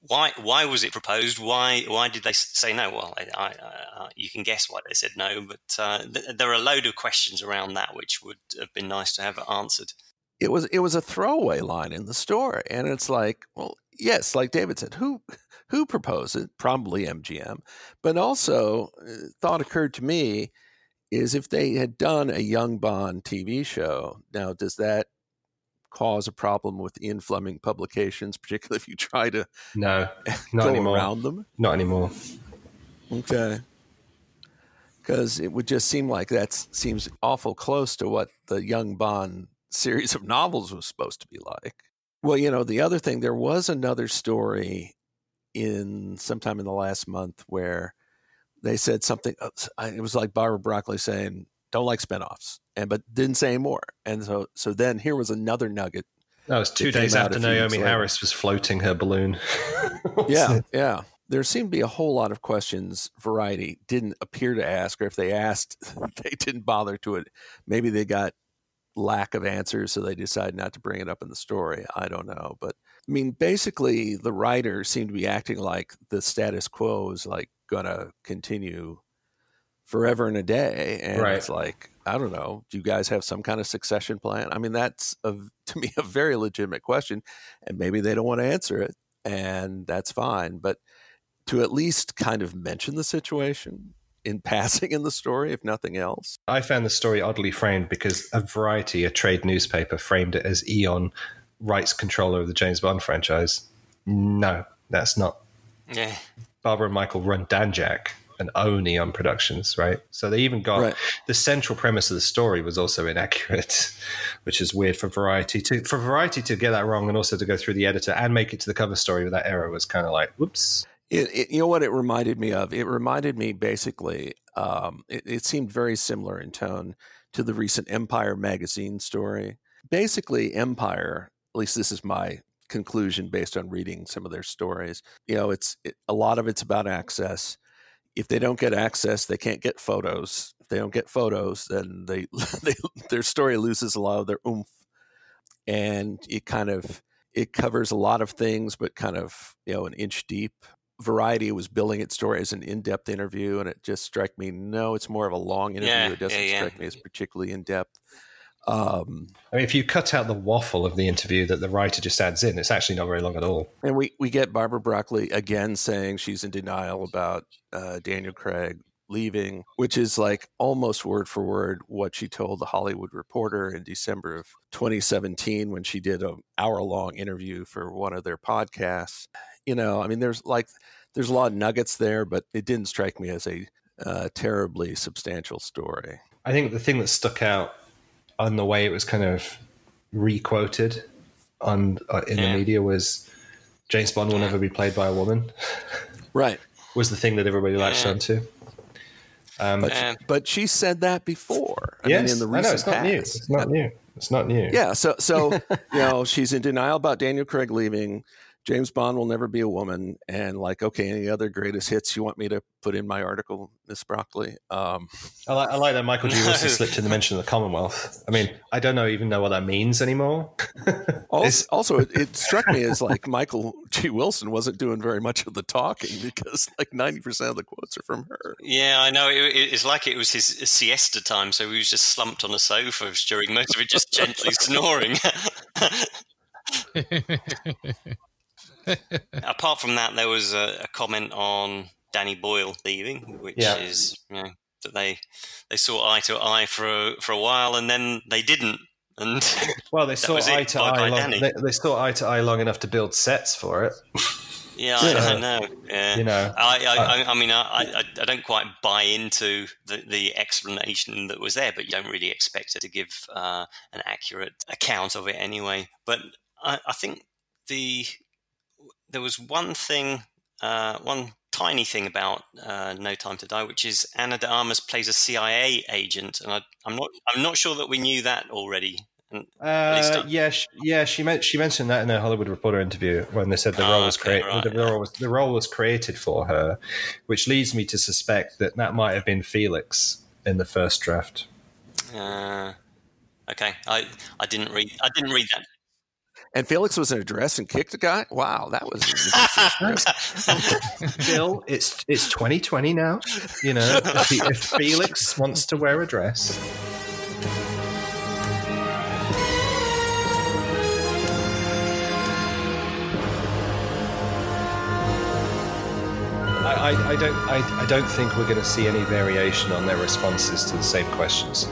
why why was it proposed? Why why did they say no? Well, I, I, uh, you can guess why they said no, but uh, th- there are a load of questions around that which would have been nice to have answered. It was it was a throwaway line in the story, and it's like, well, yes, like David said, who who proposed it? Probably MGM, but also uh, thought occurred to me is if they had done a Young Bond TV show. Now, does that cause a problem with Ian Fleming publications, particularly if you try to No, *laughs* not go anymore. around them? Not anymore. Okay. Because it would just seem like that seems awful close to what the Young Bond series of novels was supposed to be like. Well, you know, the other thing, there was another story in sometime in the last month where they said something. uh, It was like Barbara Broccoli saying, "Don't like spinoffs," and but didn't say any more. And so, so then here was another nugget. That was two It days after a few weeks Naomie. Harris was floating her balloon. *laughs* Yeah, yeah. There seemed to be a whole lot of questions Variety didn't appear to ask, or if they asked, *laughs* they didn't bother to it. Maybe they got lack of answers, so they decided not to bring it up in the story. I don't know. But I mean, basically, the writers seem to be acting like the status quo is like going to continue forever and a day. And Right. it's like, I don't know. Do you guys have some kind of succession plan? I mean, that's a, *laughs* to me a very legitimate question, and maybe they don't want to answer it, and that's fine. But to at least kind of mention the situation in *laughs* passing in the story, if nothing else. I found the story oddly framed because a Variety, a trade newspaper, framed it as Eon rights controller of the James Bond franchise. No, that's not. Yeah, Barbara and Michael run Danjaq and own Eon Productions, right? So they even got Right. the central premise of the story was also inaccurate, *laughs* which is weird for Variety to for Variety to get that wrong and also to go through the editor and make it to the cover story with that error was kind of like, whoops. It, it, you know what it reminded me of? It reminded me basically, um, it, it seemed very similar in tone to the recent Empire magazine story. Basically, Empire, at least this is my conclusion based on reading some of their stories. You know, it's it, a lot of it's about access. If they don't get access, they can't get photos. If they don't get photos, then they, *laughs* they their story loses a lot of their oomph, and it kind of it covers a lot of things, but kind of you know an inch deep. Variety was billing its story as an in-depth interview, and it just struck me no, it's more of a long interview. Yeah, it doesn't yeah, yeah. strike me as particularly in-depth. Um, I mean, if you cut out the waffle of the interview that the writer just adds in, it's actually not very long at all. and we we get Barbara Broccoli again saying she's in denial about uh, Daniel Craig leaving, which is like almost word for word what she told the Hollywood Reporter in December of 2017 when she did an hour long interview for one of their podcasts. You know, I mean, there's like there's a lot of nuggets there, but it didn't strike me as a uh, terribly substantial story. I think the thing that stuck out on the way it was kind of requoted on uh, in Yeah. the media was James Bond will never be played by a woman Right. *laughs* was the thing that everybody latched Yeah. onto. Um, But, Yeah. but she said that before. I yes, mean, in the I know recent it's not new. past. It's not new. It's not new. Yeah, so so *laughs* you know she's in denial about Daniel Craig leaving. James Bond will never be a woman, and like, okay, any other greatest hits you want me to put in my article, Miss Broccoli? Um, I like, I like that Michael *laughs* G. Wilson slipped in the mention of the Commonwealth. I mean, I don't know even know what that means anymore. *laughs* also, also it, it struck me as like Michael G. Wilson wasn't doing very much of the talking *laughs* because like ninety percent of the quotes are from her. yeah, I know. It, it- it's like it was his siesta time, so he was just slumped on a sofa during most of it, just gently snoring. *laughs* Apart from that, there was a, a comment on Danny Boyle leaving, which Yeah. is you know that they they saw eye to eye for a, for a while, and then they didn't. And *laughs* Well, they saw it, eye to eye. Long, they, they saw eye to eye long enough to build sets for it. yeah. I, I know. Yeah. You know, I, I, I, I mean, I, I, I don't quite buy into the, the explanation that was there, but you don't really expect it to give uh, an accurate account of it anyway. But I, I think the there was one thing, uh, one tiny thing about uh, No Time to Die, which is Ana de Armas plays a CIA agent, and I, I'm not I'm not sure that we knew that already. Uh, yeah, she, yeah. She meant she mentioned that in a Hollywood Reporter interview when they said the Oh, role was okay, created. right, the role was the role was created for her, which leads me to suspect that that might have been Felix in the first draft. Uh, okay, I I didn't read I didn't read that. And Felix was in a dress and kicked a guy. Wow, that was an interesting script. Bill, it's it's 2020 now. You know, if, he- if Felix wants to wear a dress, I, I, I don't I, I don't think we're going to see any variation on their responses to the same questions.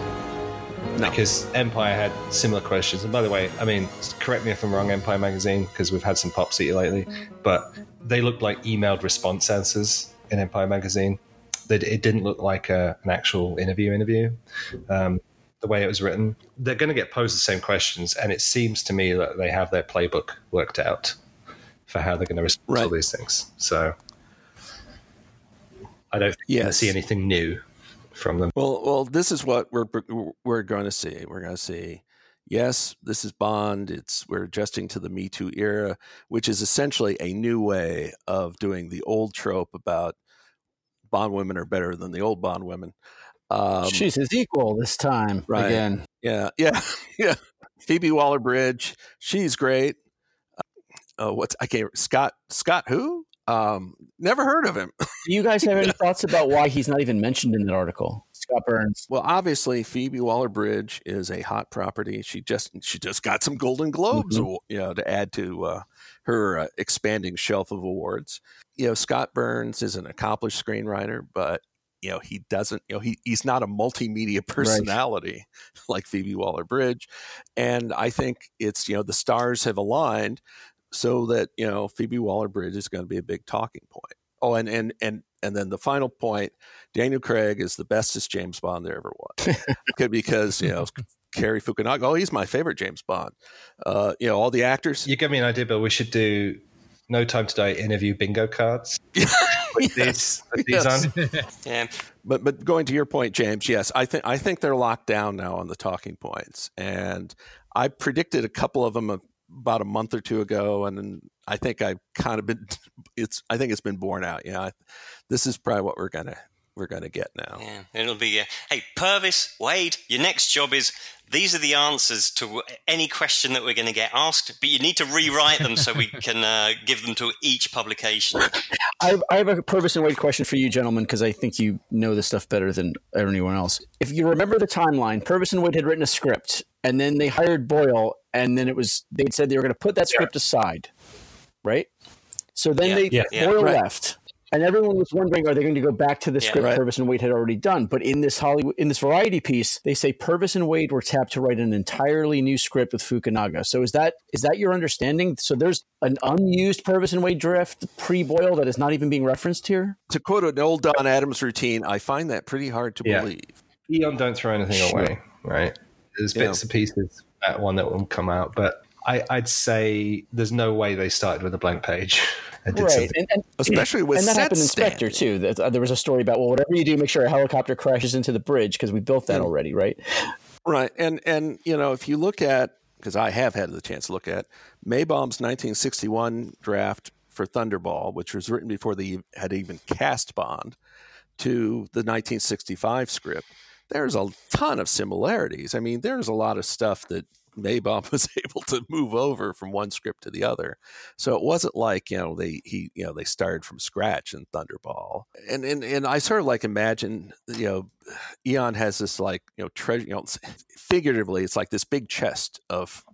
No. Because Empire had similar questions. And by the way, I mean, correct me if I'm wrong, Empire Magazine, because we've had some pop seat lately, but they looked like emailed response answers in Empire Magazine. They, it didn't look like a, an actual interview interview. Um, the way it was written, they're going to get posed the same questions, and it seems to me that they have their playbook worked out for how they're going to respond to all Right. these things. So I don't think we're going to Yes. see anything new from them. Well, well, this is what we're we're going to see. We're going to see. Yes, this is Bond. It's we're adjusting to the Me Too era, which is essentially a new way of doing the old trope about Bond women are better than the old Bond women. Um, She's his equal this time Right. again. yeah, yeah, *laughs* yeah. Phoebe Waller Bridge, she's great. Uh, what's I can't Scott Scott who? Um, never heard of him. *laughs* Do you guys have any thoughts about why he's not even mentioned in that article? Scott Burns. Well, obviously, Phoebe Waller Bridge is a hot property. She just she just got some Golden Globes, Mhm. you know, to add to uh, her uh, expanding shelf of awards. You know, Scott Burns is an accomplished screenwriter, but you know he doesn't. You know, he he's not a multimedia *laughs* personality like Phoebe Waller Bridge, and I think it's you know the stars have aligned so that you know Phoebe Waller Bridge is going to be a big talking point. Oh, and and and and then the final point Daniel Craig is the bestest James Bond there ever was. Okay, because you know *laughs* Cary Fukunaga, oh, he's my favorite James Bond. Uh, you know all the actors. You give me an idea, but We should do No Time to Die interview bingo cards. *laughs* Put these, put these Yes. on. *laughs* Yeah, But but going to your point, James, yes, I think I think they're locked down now on the talking points, and I predicted a couple of them about a month or two ago, and then I think I've kind of been *laughs* it's I think it's been borne out. Yeah, I, this is probably what we're gonna we're gonna get now. yeah. It'll be uh, hey Purvis Wade. Your next job is these are the answers to any question that we're going to get asked, but you need to rewrite them so we *laughs* can uh, give them to each publication. I have, I have a Purvis and Wade question for you, gentlemen, because I think you know this stuff better than anyone else. If you remember the timeline, Purvis and Wade had written a script, and then they hired Boyle, and then it was they said they were going to put that script aside, right? So then Yeah, they yeah, yeah. Right. left, and everyone was wondering, are they going to go back to the Yeah. script Right. Purvis and Wade had already done? But in this Hollywood, in this variety piece, they say Purvis and Wade were tapped to write an entirely new script with Fukunaga. So is that is that your understanding? So there's an unused Purvis and Wade draft pre-Boyle that is not even being referenced here. To quote an old Don Adams routine, I find that pretty hard to Yeah. believe. Eon don't throw anything Sure. away, right? There's Yeah. bits and pieces that one that will come out, but I, I'd say there's no way they started with a blank page *laughs* and did right and, and, Especially with and that happened in Spectre too that, uh, there was a story about well whatever you do make sure a helicopter crashes into the bridge because we built that Yeah. already right Right. And and you know, if you look at because I have had the chance to look at Maibaum's 1961 draft for Thunderball, which was written before they had even cast Bond, to the 1965 script, there's a ton of similarities. I mean, there's a lot of stuff that Maibaum *laughs* was able to move over from one script to the other. So it wasn't like, you know, they he you know, they started from scratch in Thunderball. And and and I sort of like imagine, you know, *sighs* Eon has this like, you know, treasure, you know, figuratively it's like this big chest of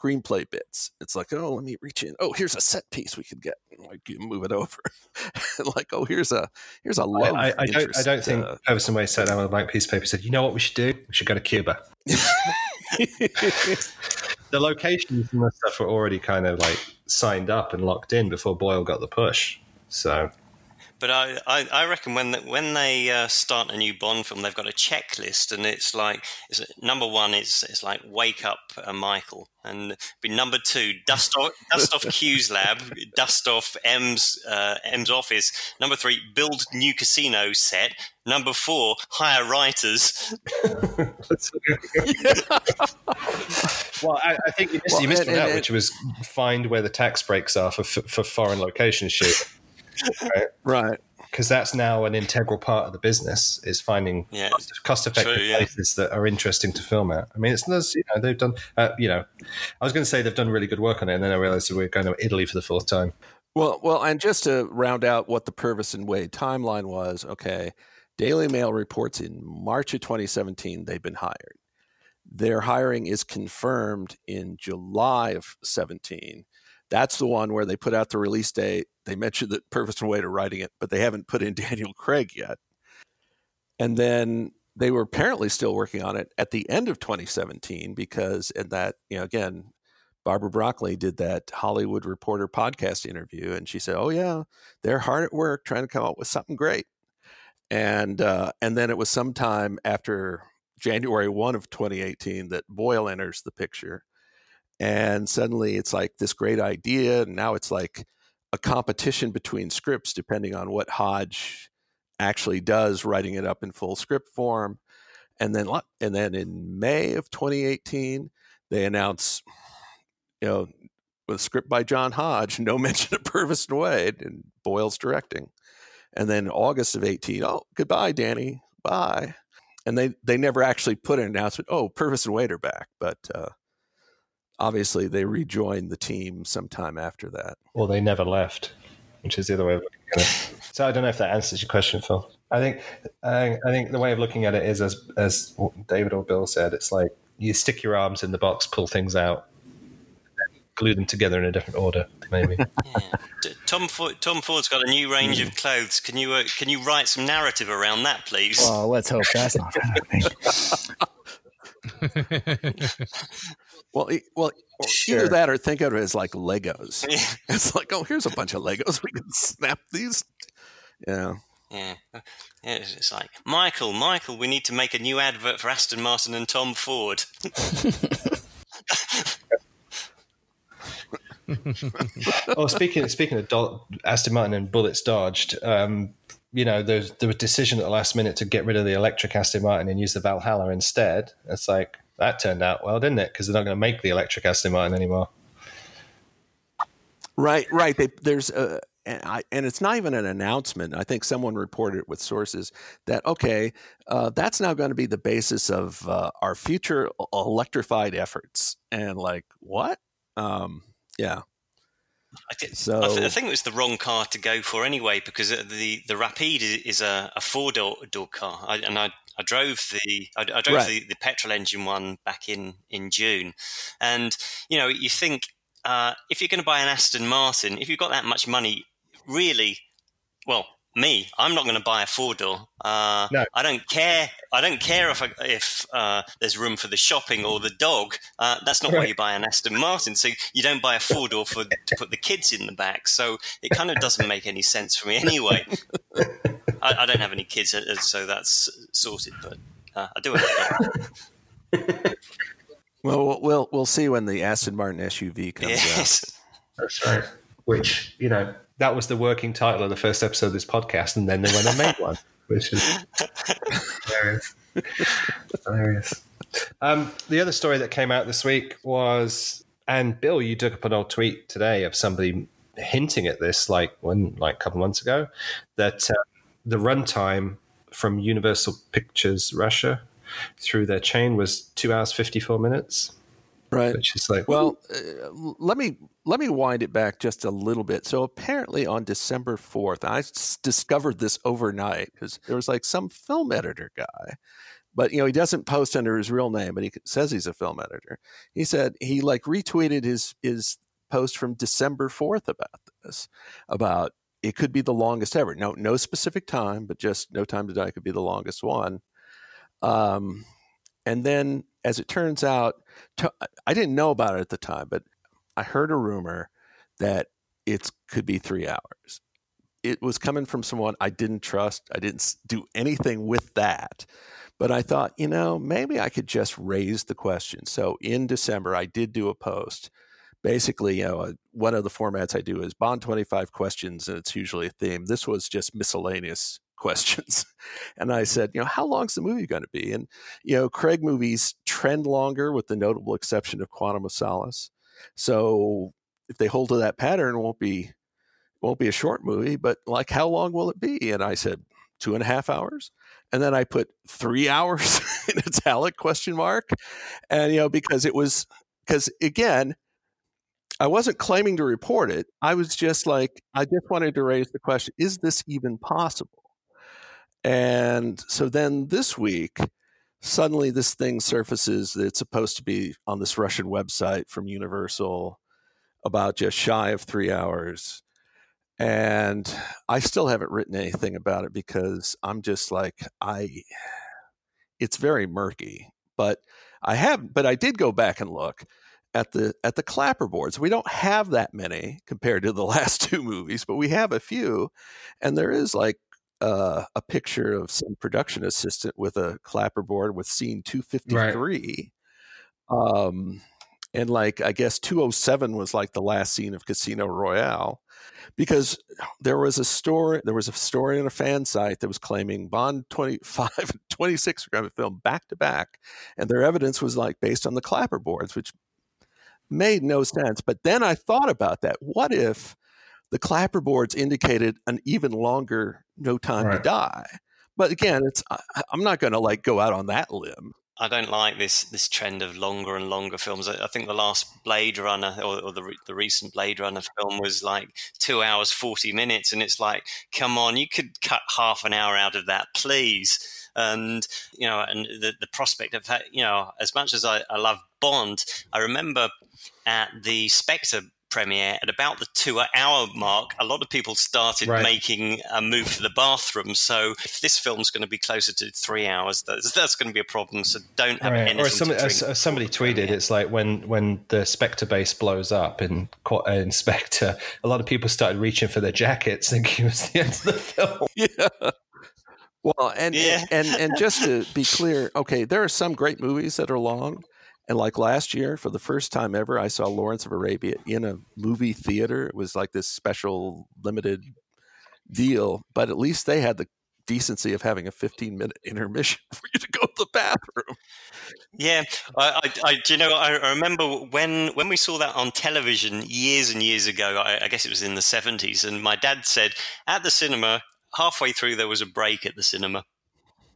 screenplay bits. It's like, oh, let me reach in. Oh, here's a set piece we could get. Like you move it *laughs* over. like, oh, here's a here's a love. I, I, I don't. I don't think uh, and Wade sat down with a blank piece of paper said, "You know what we should do? We should go to Cuba." *laughs* the locations and the stuff were already kind of like signed up and locked in before Boyle got the push. So But I, I, I reckon when the, when they uh, start a new Bond film, they've got a checklist, and it's like it's, number one, is it's like wake up, uh, Michael, and be number two, dust off dust off Q's lab, *laughs* dust off M's uh, M's office. Number three, build new casino set. Number four, hire writers. *laughs* Well, I, I think you missed, Well, you missed and- one out, and- which was find where the tax breaks are for for foreign location shoot. Right. because that's now an integral part of the business is finding Yeah. cost effective True, yeah. places that are interesting to film at. I mean, it's there's, you know they've done uh, you know I was going to say they've done really good work on it, and then I realized that we're going to Italy for the fourth time. Well, well, and just to round out what the Purvis and Wade timeline was, okay, Daily Mail reports in March of 2017 they've been hired. Their hiring is confirmed in July of 17. That's the one where they put out the release date. They mentioned that Purvis and Wade are writing it, but they haven't put in *laughs* Daniel Craig yet. And then they were apparently still working on it at the end of 2017 because, and that, you know, again, Barbara Broccoli did that Hollywood Reporter podcast interview, and she said, "Oh yeah, they're hard at work trying to come up with something great." And uh, and then it was sometime after January one of 2018 that Boyle enters the picture, and suddenly it's like this great idea, and now it's like a competition between scripts depending on what Hodge actually does, writing it up in full script form, and then and then in May of 2018 they announce you know, with a script by John Hodge, no *laughs* mention of Purvis and Wade, and Boyle's directing. And then August of 18, oh, goodbye, Danny. Bye. And they, they never actually put an announcement, oh, Purvis and Wade are back. But uh, obviously they rejoined the team sometime after that. Well, they never left, which is the other way of looking at it. *laughs* So I don't know if that answers your question, Phil. I think I, I think the way of looking at it is as as David or Bill said, it's like you stick your arms in the box, pull things out, glue them together in a different order, maybe. *laughs* Yeah. Tom Ford, Tom Ford's got a new range of clothes. Can you uh, can you write some narrative around that, please? Well, let's hope that's not happening. *laughs* Well, e- well, or Sure. either that or think of it as like Legos. Yeah. *laughs* It's like, oh, here's a bunch of Legos. We can snap these. Yeah. Yeah. Yeah, It's it's like Michael, Michael. We need to make a new advert for Aston Martin and Tom Ford. *laughs* oh, speaking speaking of Dol- Aston Martin and bullets dodged, um, you know, there's there was a decision at the last minute to get rid of the electric Aston Martin and use the Valhalla instead. It's like that turned out well, didn't it? Because they're not going to make the electric Aston Martin anymore. Right, right. They, there's a, and, I, and it's not even an announcement. I think someone reported it with sources that okay, uh, that's now going to be the basis of uh, our future electrified efforts. And like what? Um, yeah. I, did, So- I, th- I think it was the wrong car to go for anyway because uh, the the Rapide is, is a, a four door, door car, I, and I. I drove the I, I drove Right. the, the petrol engine one back in, in June, and you know you think uh, if you're going to buy an Aston Martin, if you've got that much money, really, well, me, I'm not going to buy a four door. Uh, No. I don't care. I don't care if I, if uh, there's room for the shopping or the dog. Uh, that's not why you buy an Aston Martin. So you don't buy a four door for to put the kids in the back. So it kind of doesn't make any sense for me anyway. *laughs* I, I don't have any kids, uh, so that's sorted. But uh, I do have a. *laughs* Well, we'll we'll, we'll see when the Aston Martin SUV comes out. Yes. That's right. Which you know that was the working title of the first episode of this podcast, and then they went and made one, which is hilarious. hilarious. Um, the other story that came out this week was, and Bill, you took up an old tweet today of somebody hinting at this, like one like a couple months ago, that uh, the runtime from Universal Pictures Russia through their chain was two hours fifty four minutes, Right. which is like Well, uh, let me let me wind it back just a little bit. So apparently on December 4th, I discovered this overnight because there was like some film editor guy, but you know he doesn't post under his real name, but he says he's a film editor. He said he like retweeted his his post from December 4th about this, about it could be the longest ever. No, no specific time, but just No Time to Die could be the longest one. Um, and then, as it turns out, to, I didn't know about it at the time, but I heard a rumor that it could be three hours. It was coming from someone I didn't trust. I didn't do anything with that. But I thought, you know, maybe I could just raise the question. So in December, I did do a post. Basically, you know, uh, one of the formats I do is Bond 25 questions, and it's usually a theme. This was just miscellaneous *laughs* questions. And I said, you know, how long's the movie going to be? And, you know, Craig movies trend longer with the notable exception of Quantum of Solace. So if they hold to that pattern, it won't be won't be a short movie, but like, how long will it be? And I said, two and a half hours. And then I put three *laughs* hours in italic question mark. And, you know, because it was, because again, I wasn't claiming to report it. I was just like, I just wanted to raise the question is this even possible? And so then this week, suddenly this thing surfaces that it's supposed to be on this Russian website from Universal about just shy of three hours. And I still haven't written anything about it because I'm just like, I, it's very murky. But I have, but I did go back and look at the at the clapperboards. We don't have that many compared to the *laughs* last two movies, but we have a few, and there is like uh, a picture of some production assistant with a clapperboard with scene 253. Um, and like, I guess 207 was like the last scene of Casino Royale because there was a story, there was a story on a fan site that was claiming Bond 25 *laughs* and 26 were going to film back to back. And their evidence was like based on the clapperboards, which made no sense. But then I thought about that. What if the clapperboards indicated an even longer no time Right. to die? But again, it's I, I'm not going to like go out on that limb. I don't like this this trend of longer and longer films. I, I think the last Blade Runner or, or the re- the recent Blade Runner film was like two hours forty minutes, and it's like, come on, you could cut half an hour out of that, please. And you know, and the the prospect of you know, as much as I, I love Bond, I remember at the Spectre premiere at about the two hour mark a lot of people started Right. making a move for the bathroom so if this film's going to be closer to three hours that's, that's going to be a problem so don't have Right. anything Or as somebody, to drink as somebody tweeted, premiere. it's like when when the Spectre base blows up in Qu- uh, in Spectre, a lot of people started reaching for their jackets, thinking it was the end of the film. *laughs* Yeah. Well, and, Yeah. and and just to be clear, okay, there are some great movies that are long, and like last year, for the first time ever, I saw Lawrence of Arabia in a movie theater. It was like this special limited deal, but at least they had the decency of having a 15 minute *laughs* intermission for you to go to the bathroom. Yeah, I, I, I, do you know? I, remember when when we saw that on television years and years ago. I, I guess it was in the seventies, and my dad said at the cinema, halfway through there was a break at the cinema.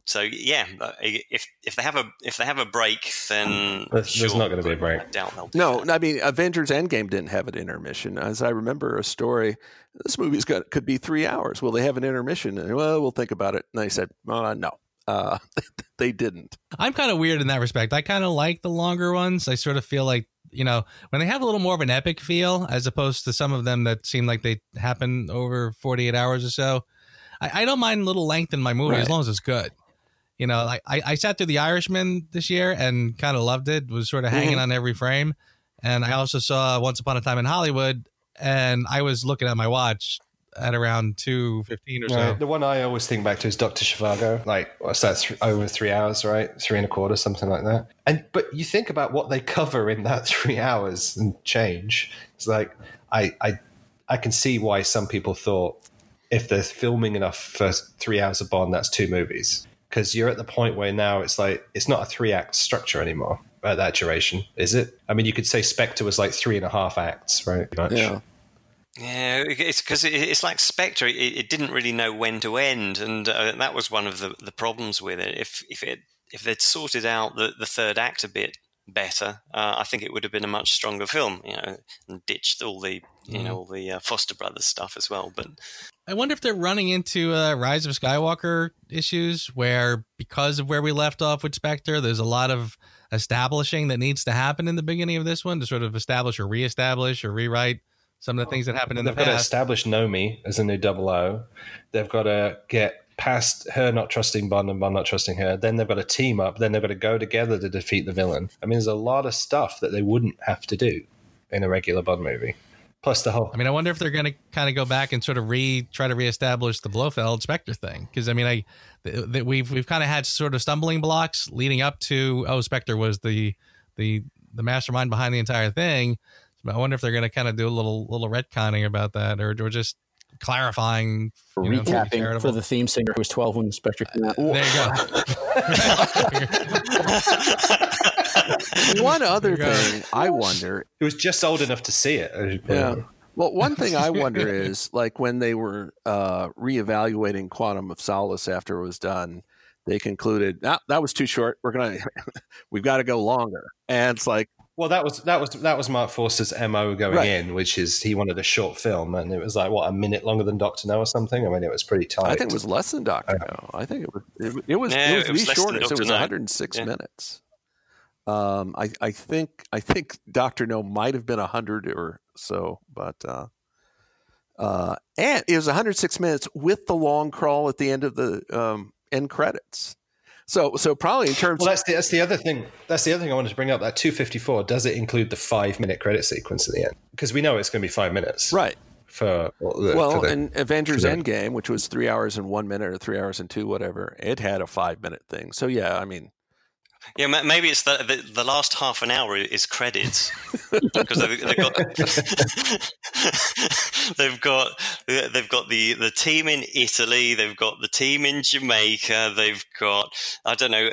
So yeah, uh, if if they have a if they have a break, then There's- there's not gonna be a break. I doubt they'll do No, that. I mean Avengers Endgame didn't have an intermission. As I remember a story, this movie's got could be three hours. Will they have an intermission? And, well, we'll think about it. And they said, uh, no, uh, *laughs* they didn't. I'm kind of weird in that respect. I kind of like the longer ones. I sort of feel like, you know, when they have a little more of an epic feel as opposed to some of them that seem like they happen over 48 hours or so. I, I don't mind a little length in my movie as long as it's good. You know, like I, I sat through The Irishman this year and kind of loved it, was sort of hanging mm-hmm. on every frame. And I also saw Once Upon a Time in Hollywood and I was looking at my watch at around 2.15 or so. Right. The one I always think back to is Doctor Zhivago. Like, what's that? Th- over three hours, right? Three and a quarter, something like that. And but you think about what they cover in that *laughs* three hours and change. It's like I I I can see why some people thought if they're filming enough for three hours of Bond, that's two movies. Because you're at the point where now it's like it's not a three act structure anymore at that duration, is it? I mean, you could say Spectre was like three and a half acts, right? Much. Yeah. Yeah, it's because it's like Spectre. It, it didn't really know when to end, and uh, that was one of the, the problems with it. If if it if they'd sorted out the, the third act a bit better, uh, I think it would have been a much stronger film. You know, and ditched all the you know all the uh, Foster Brothers stuff as well. But I wonder if they're running into uh, Rise of Skywalker issues where, because of where we left off with Spectre, there's a lot of establishing that needs to happen in the beginning of this one to sort of establish or reestablish or rewrite some of the things that happened in the past. They've got to past. establish Nomi as a new double O. They've got to get past her not trusting Bond and Bond not trusting her. Then they've got to team up. Then they've got to go together to defeat the villain. I mean, there's a lot of stuff that they wouldn't have to do in a regular Bond movie. Plus the whole. I mean, I wonder if they're going to kind of go back and sort of re try to reestablish the Blofeld Spectre thing because I mean, I th- th- we've we've kind of had sort of stumbling blocks leading up to oh, Spectre was the the the mastermind behind the entire thing. But I wonder if they're going to kind of do a little little retconning about that or or just clarifying for Recapping charitable- for the theme singer who was 12 when the Spectre came out. There you go. *laughs* One other go. thing I wonder It was just old enough to see it. Yeah. Well, one thing I wonder is like when they were uh, reevaluating Quantum of Solace after it was done, they concluded "Ah, that was too short. We're gonna, *laughs* we've got to go longer. And it's like, Well, that was that was that was Marc Forster's mo going Right. in, which is he wanted a short film, and it was like what a minute longer than Doctor No or something. I mean, it was pretty tight. I think it was less than Doctor No. I think it was it, it was Yeah, it was, it was the less than shortest. It Dr. was No. 106 Yeah. minutes. Um, I, I think I think Doctor No might have been 100 or so, but uh, uh, and it was 106 minutes with the long crawl at the end of the um, end credits. So so probably in terms Well, that's the, that's the other thing. That's the other thing I wanted to bring up. That 254 does it include the five minute credit sequence at the end? Because we know it's going to be five minutes, right. For well, the, Well, for the- and Avengers the- Endgame, which was three hours and one minute or three hours and two, whatever, it had a five minute thing. So yeah, I mean, Yeah, maybe it's the the, the last half an hour is credits *laughs* because they've, they've got *laughs* they've got they've got the the team in Italy, they've got the team in Jamaica, they've got I don't know,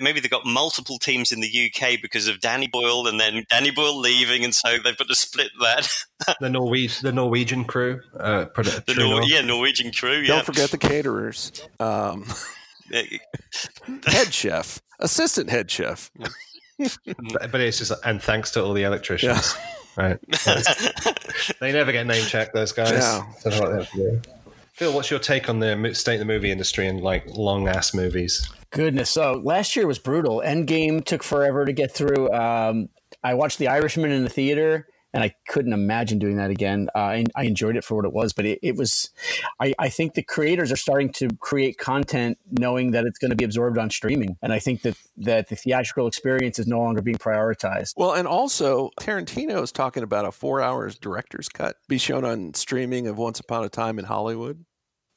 maybe they've got multiple teams in the UK because of Danny Boyle and then Danny Boyle leaving, and so they've got to split that. *laughs* the Norwegian the Norwegian crew, uh, The Nor- yeah Norwegian crew. Yeah. Don't forget the caterers, um, *laughs* head chef, assistant head chef. But but it's just and thanks to all the electricians, right? *laughs* They never get name checked. Those guys. Yeah. Don't what they have to do. Phil, what's your take on the state of the movie industry and like long ass movies? Goodness. So last year was brutal. Endgame took forever to get through. Um, I watched The Irishman in the theater, and I couldn't imagine doing that again. Uh, I, I enjoyed it for what it was, but it, it was. I, I think the creators are starting to create content knowing that it's going to be absorbed on streaming, and I think that that the theatrical experience is no longer being prioritized. Well, and also Tarantino is talking about a four hours director's cut be shown on streaming of Once Upon a Time in Hollywood.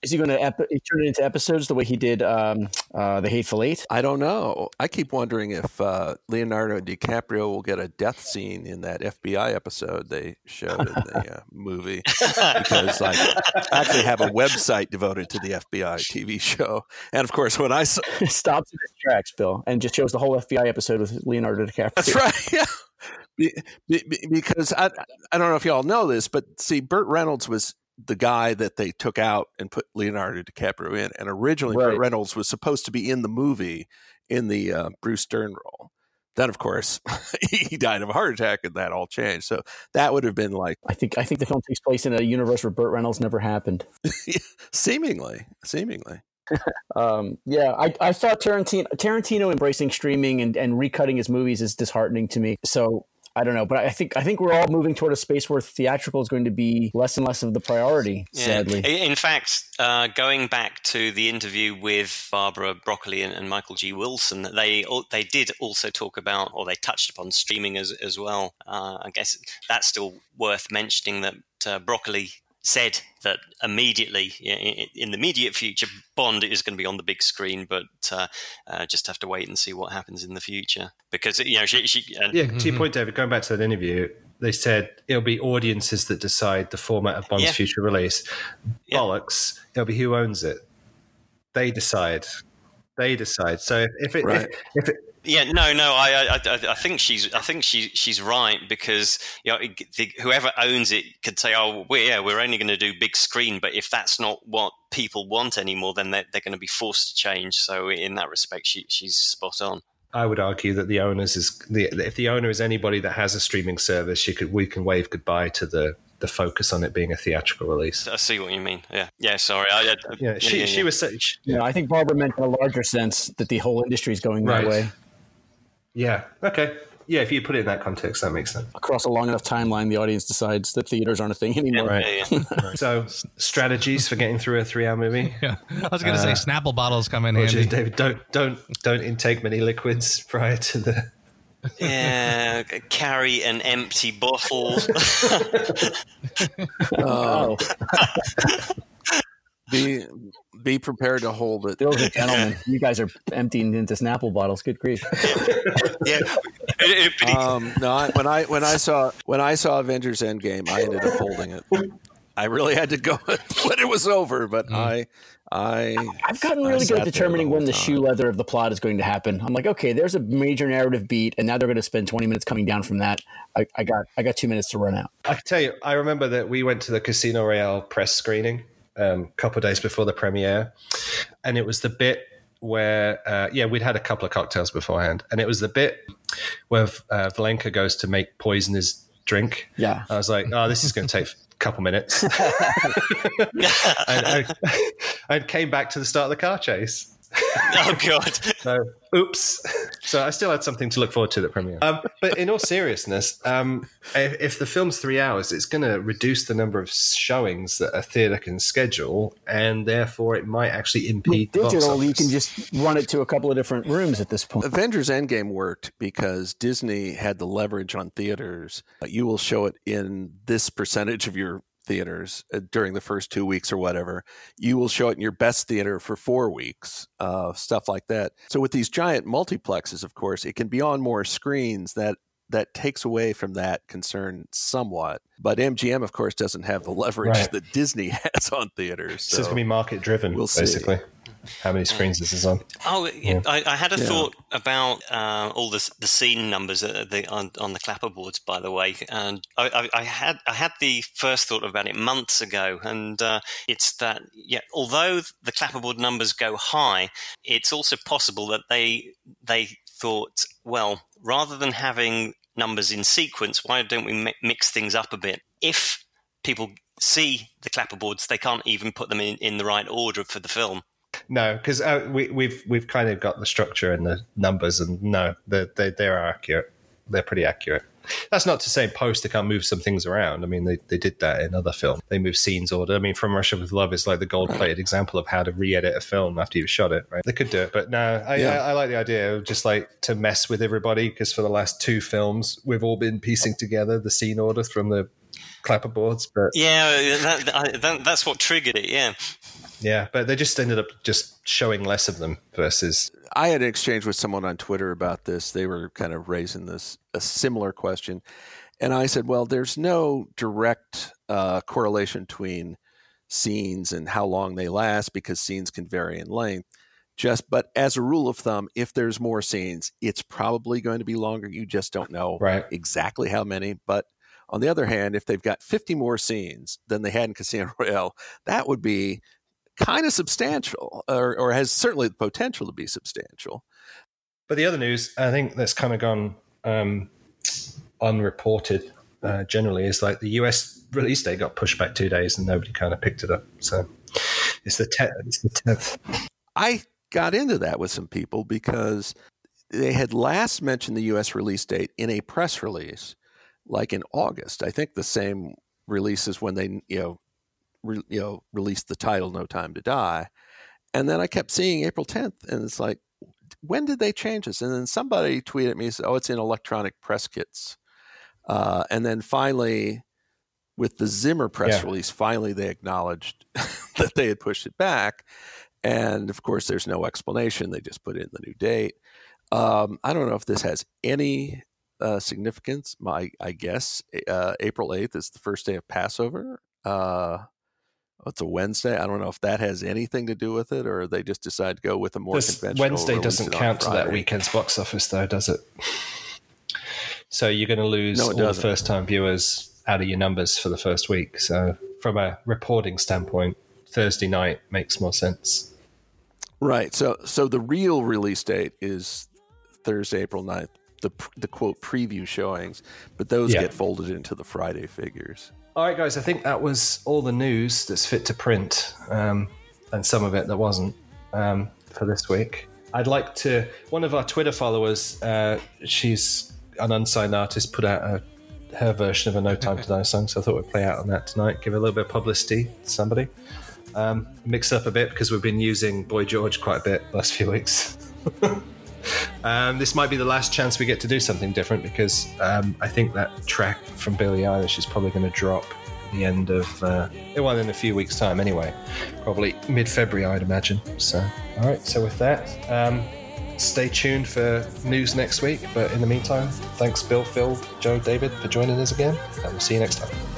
Is he going to ep- turn it into episodes the way he did um, uh, the Hateful Eight? I don't know. I keep wondering if uh, Leonardo DiCaprio will get a death scene in that FBI episode they showed in the uh, *laughs* movie because like I actually have a website devoted to the FBI TV show, and of course when I saw *laughs* Stops in his tracks, Bill, and just shows the whole FBI episode with Leonardo DiCaprio. That's right. *laughs* Yeah. Be, be, be- because I I don't know if y'all know this, but see, Burt Reynolds was the guy that they took out and put Leonardo DiCaprio in, and originally Burt Reynolds was supposed to be in the movie in the uh, Bruce Dern role. Then, of course, *laughs* he died of a heart attack, and that all changed. So that would have been like I think I think the film takes place in a universe where Burt Reynolds never happened. *laughs* seemingly, seemingly. Um, yeah, I, I thought Tarantino Tarantino embracing streaming and, and recutting his movies is disheartening to me. So I don't know, but I think I think we're all moving toward a space where theatrical is going to be less and less of the priority. Yeah. Sadly, In in fact, uh, going back to the interview with Barbara Broccoli and, and Michael G. Wilson, they they did also talk about, or they touched upon streaming as as well. Uh, I guess that's still worth mentioning that uh, Broccoli said that immediately i- i- in the immediate future, Bond is going to be on the big screen, but uh, uh, just have to wait and see what happens in the future because you know she, she and Yeah, to your point, David. Going back to that interview, they said it'll be audiences that decide the format of Bond's Yeah. future release. Yeah. Bollocks! It'll be who owns it. They decide. They decide. So if, if it Right. if, if it Yeah, no, no. I, I, I- I think she's, I think she, she's right because you know, the, whoever owns it could say, "Oh, we yeah, we're only going to do big screen." But if that's not what people want anymore, then they're, they're going to be forced to change. So in that respect, she, she's spot on. I would argue that the owners is the if the owner is anybody that has a streaming service, you could we can wave goodbye to the the focus on it being a theatrical release. I see what you mean. Yeah, yeah. Sorry. I, I, Yeah, she yeah, she yeah. was so- she- you know, I think Barbara meant in a larger sense that the whole industry is going that way yeah okay yeah. If you put it in that context, that makes sense. across a long enough timeline. The audience decides that theaters aren't a thing anymore. Right. Yeah, yeah. *laughs* So strategies for getting through a three-hour movie. *laughs* Yeah. I was going to uh, say Snapple bottles come in Roger, handy. David, don't don't don't intake many liquids prior to the. Yeah, carry an empty bottle. *laughs* Oh, *laughs* be be prepared to hold it. Bill's a gentleman. you guys are emptying into Snapple bottles. Good grief. yeah, It- it- but he- Um, no, I, when I when I saw when I saw Avengers Endgame, I ended up holding it. I really had to go *laughs* when it was over, but I I I've gotten really good at determining the when the whole shoe leather of the plot is going to happen. I'm like, okay, there's a major narrative beat, and now they're going to spend 20 minutes coming down from that. I, I got I got two minutes to run out. I can tell you, I remember that we went to the Casino Royale press screening um, a couple of days before the premiere, and it was the bit where, uh, yeah, we'd had a couple of cocktails beforehand, and it was the bit where uh, Valenka goes to make poison his drink. Yeah. I was like, oh, this is going to take a couple minutes. *laughs* *laughs* and I, I came back to the start of the car chase. *laughs* oh god. So, oops. So I still had something to look forward to at the premiere. Um, but in all seriousness, um, if, if the film's three hours, it's going to reduce the number of showings that a theatre can schedule, and therefore it might actually impede the box Digital, you can just run it to a couple of different rooms at this point. Avengers Endgame worked because Disney had the leverage on theaters. You will show it in this percentage of your theaters uh, during the first two weeks or whatever. You will show it in your best theater for four weeks, uh, stuff like that. So with these giant multiplexes, of course, it can be on more screens that that takes away from that concern somewhat. But MGM, of course, doesn't have the *laughs* leverage Right. that Disney *laughs* has on theaters. So, So, it's going to be market driven, We'll see. Basically. How many screens is this is on? Oh, Yeah. I, I had a Yeah. thought about uh, all the the scene numbers uh, the, on, on the clapperboards. By the way, and I, I, I had I had the first thought about it months ago, and uh, it's that yeah, although the clapperboard numbers go high, it's also possible that they they thought, well, rather than having numbers in sequence, why don't we mi- mix things up a bit? If people see the clapperboards, they can't even put them in, in the right order for the film. No, because uh, we, we've we've kind of got the structure and the numbers, and no, they they they are accurate. They're pretty accurate. That's not to say in post they can't move some things around. I mean, they, they did that in other films. They move scenes order. I mean, From Russia with Love is like the gold plated example of how to re edit a film after you've shot it, right? They could do it, but no, I, Yeah. I, I like the idea of just like to mess with everybody because for the last two films, we've all been piecing together the scene order from the clapperboards, but Yeah, that, that, that's what triggered it. Yeah. Yeah, but they just ended up just showing less of them versus I had an exchange with someone on Twitter about this. They were kind of raising this a similar question, and I said, "Well, there's no direct uh, correlation between scenes and how long they last because scenes can vary in length. Just, but as a rule of thumb, if there's more scenes, it's probably going to be longer. You just don't know right. exactly how many. But on the other hand, if they've got 50 more scenes than they had in Casino *laughs* Royale, that would be kind of substantial, or, or has certainly the potential to be substantial. But the other news, I think that's kind of gone um, unreported uh, generally, is like the US release date got pushed back two days and nobody kind of picked it up. So it's the tenth. It's the tenth. I got into that with some people because they had last mentioned the U.S. release date in a press release, like in August. I think the same release as when they you know re, you know released the title "No Time to Die," and then I kept seeing April 10th, and it's like, when did they change this? And then somebody tweeted me, said, "Oh, it's in electronic press kits," uh, and then finally. With the Zimmer press Yeah. release, finally they acknowledged *laughs* that they had pushed it back. And of course, there's no explanation. They just put in the new date. Um, I don't know if this has any uh, significance. My, I guess uh, April 8th is the first day of Passover. Uh, it's a Wednesday. I don't know if that has anything to do with it, or they just decide to go with a more This conventional. Wednesday doesn't count to that weekend's box office, though, does it? So you're going to lose No, all the doesn't. first time viewers out of your numbers for the first week. So from a reporting standpoint, Thursday night makes more sense. Right. So, so the real release date is Thursday, April 9th. The the quote preview showings, but those Yeah. get folded into the Friday figures. All right, guys, I think that was all the news that's fit to print, um, and some of it that wasn't um, for this week. I'd like to. One of our Twitter followers, uh, she's an unsigned artist, put out a, her version of a No Time to Die song, so I thought we'd play out on that tonight, give a little bit of publicity to somebody. Um, mix up a bit because we've been using Boy George quite a bit last few weeks. *laughs* Um, this might be the last chance we get to do something different because um, I think that track from Billie Eilish is probably going to drop the end of, uh, well, in a few weeks' time anyway. Probably mid February, I'd imagine. So, all right, so with that, um, stay tuned for news next week. But in the meantime, thanks, Bill, Phil, Joe, David, for joining us again, and we'll see you next time.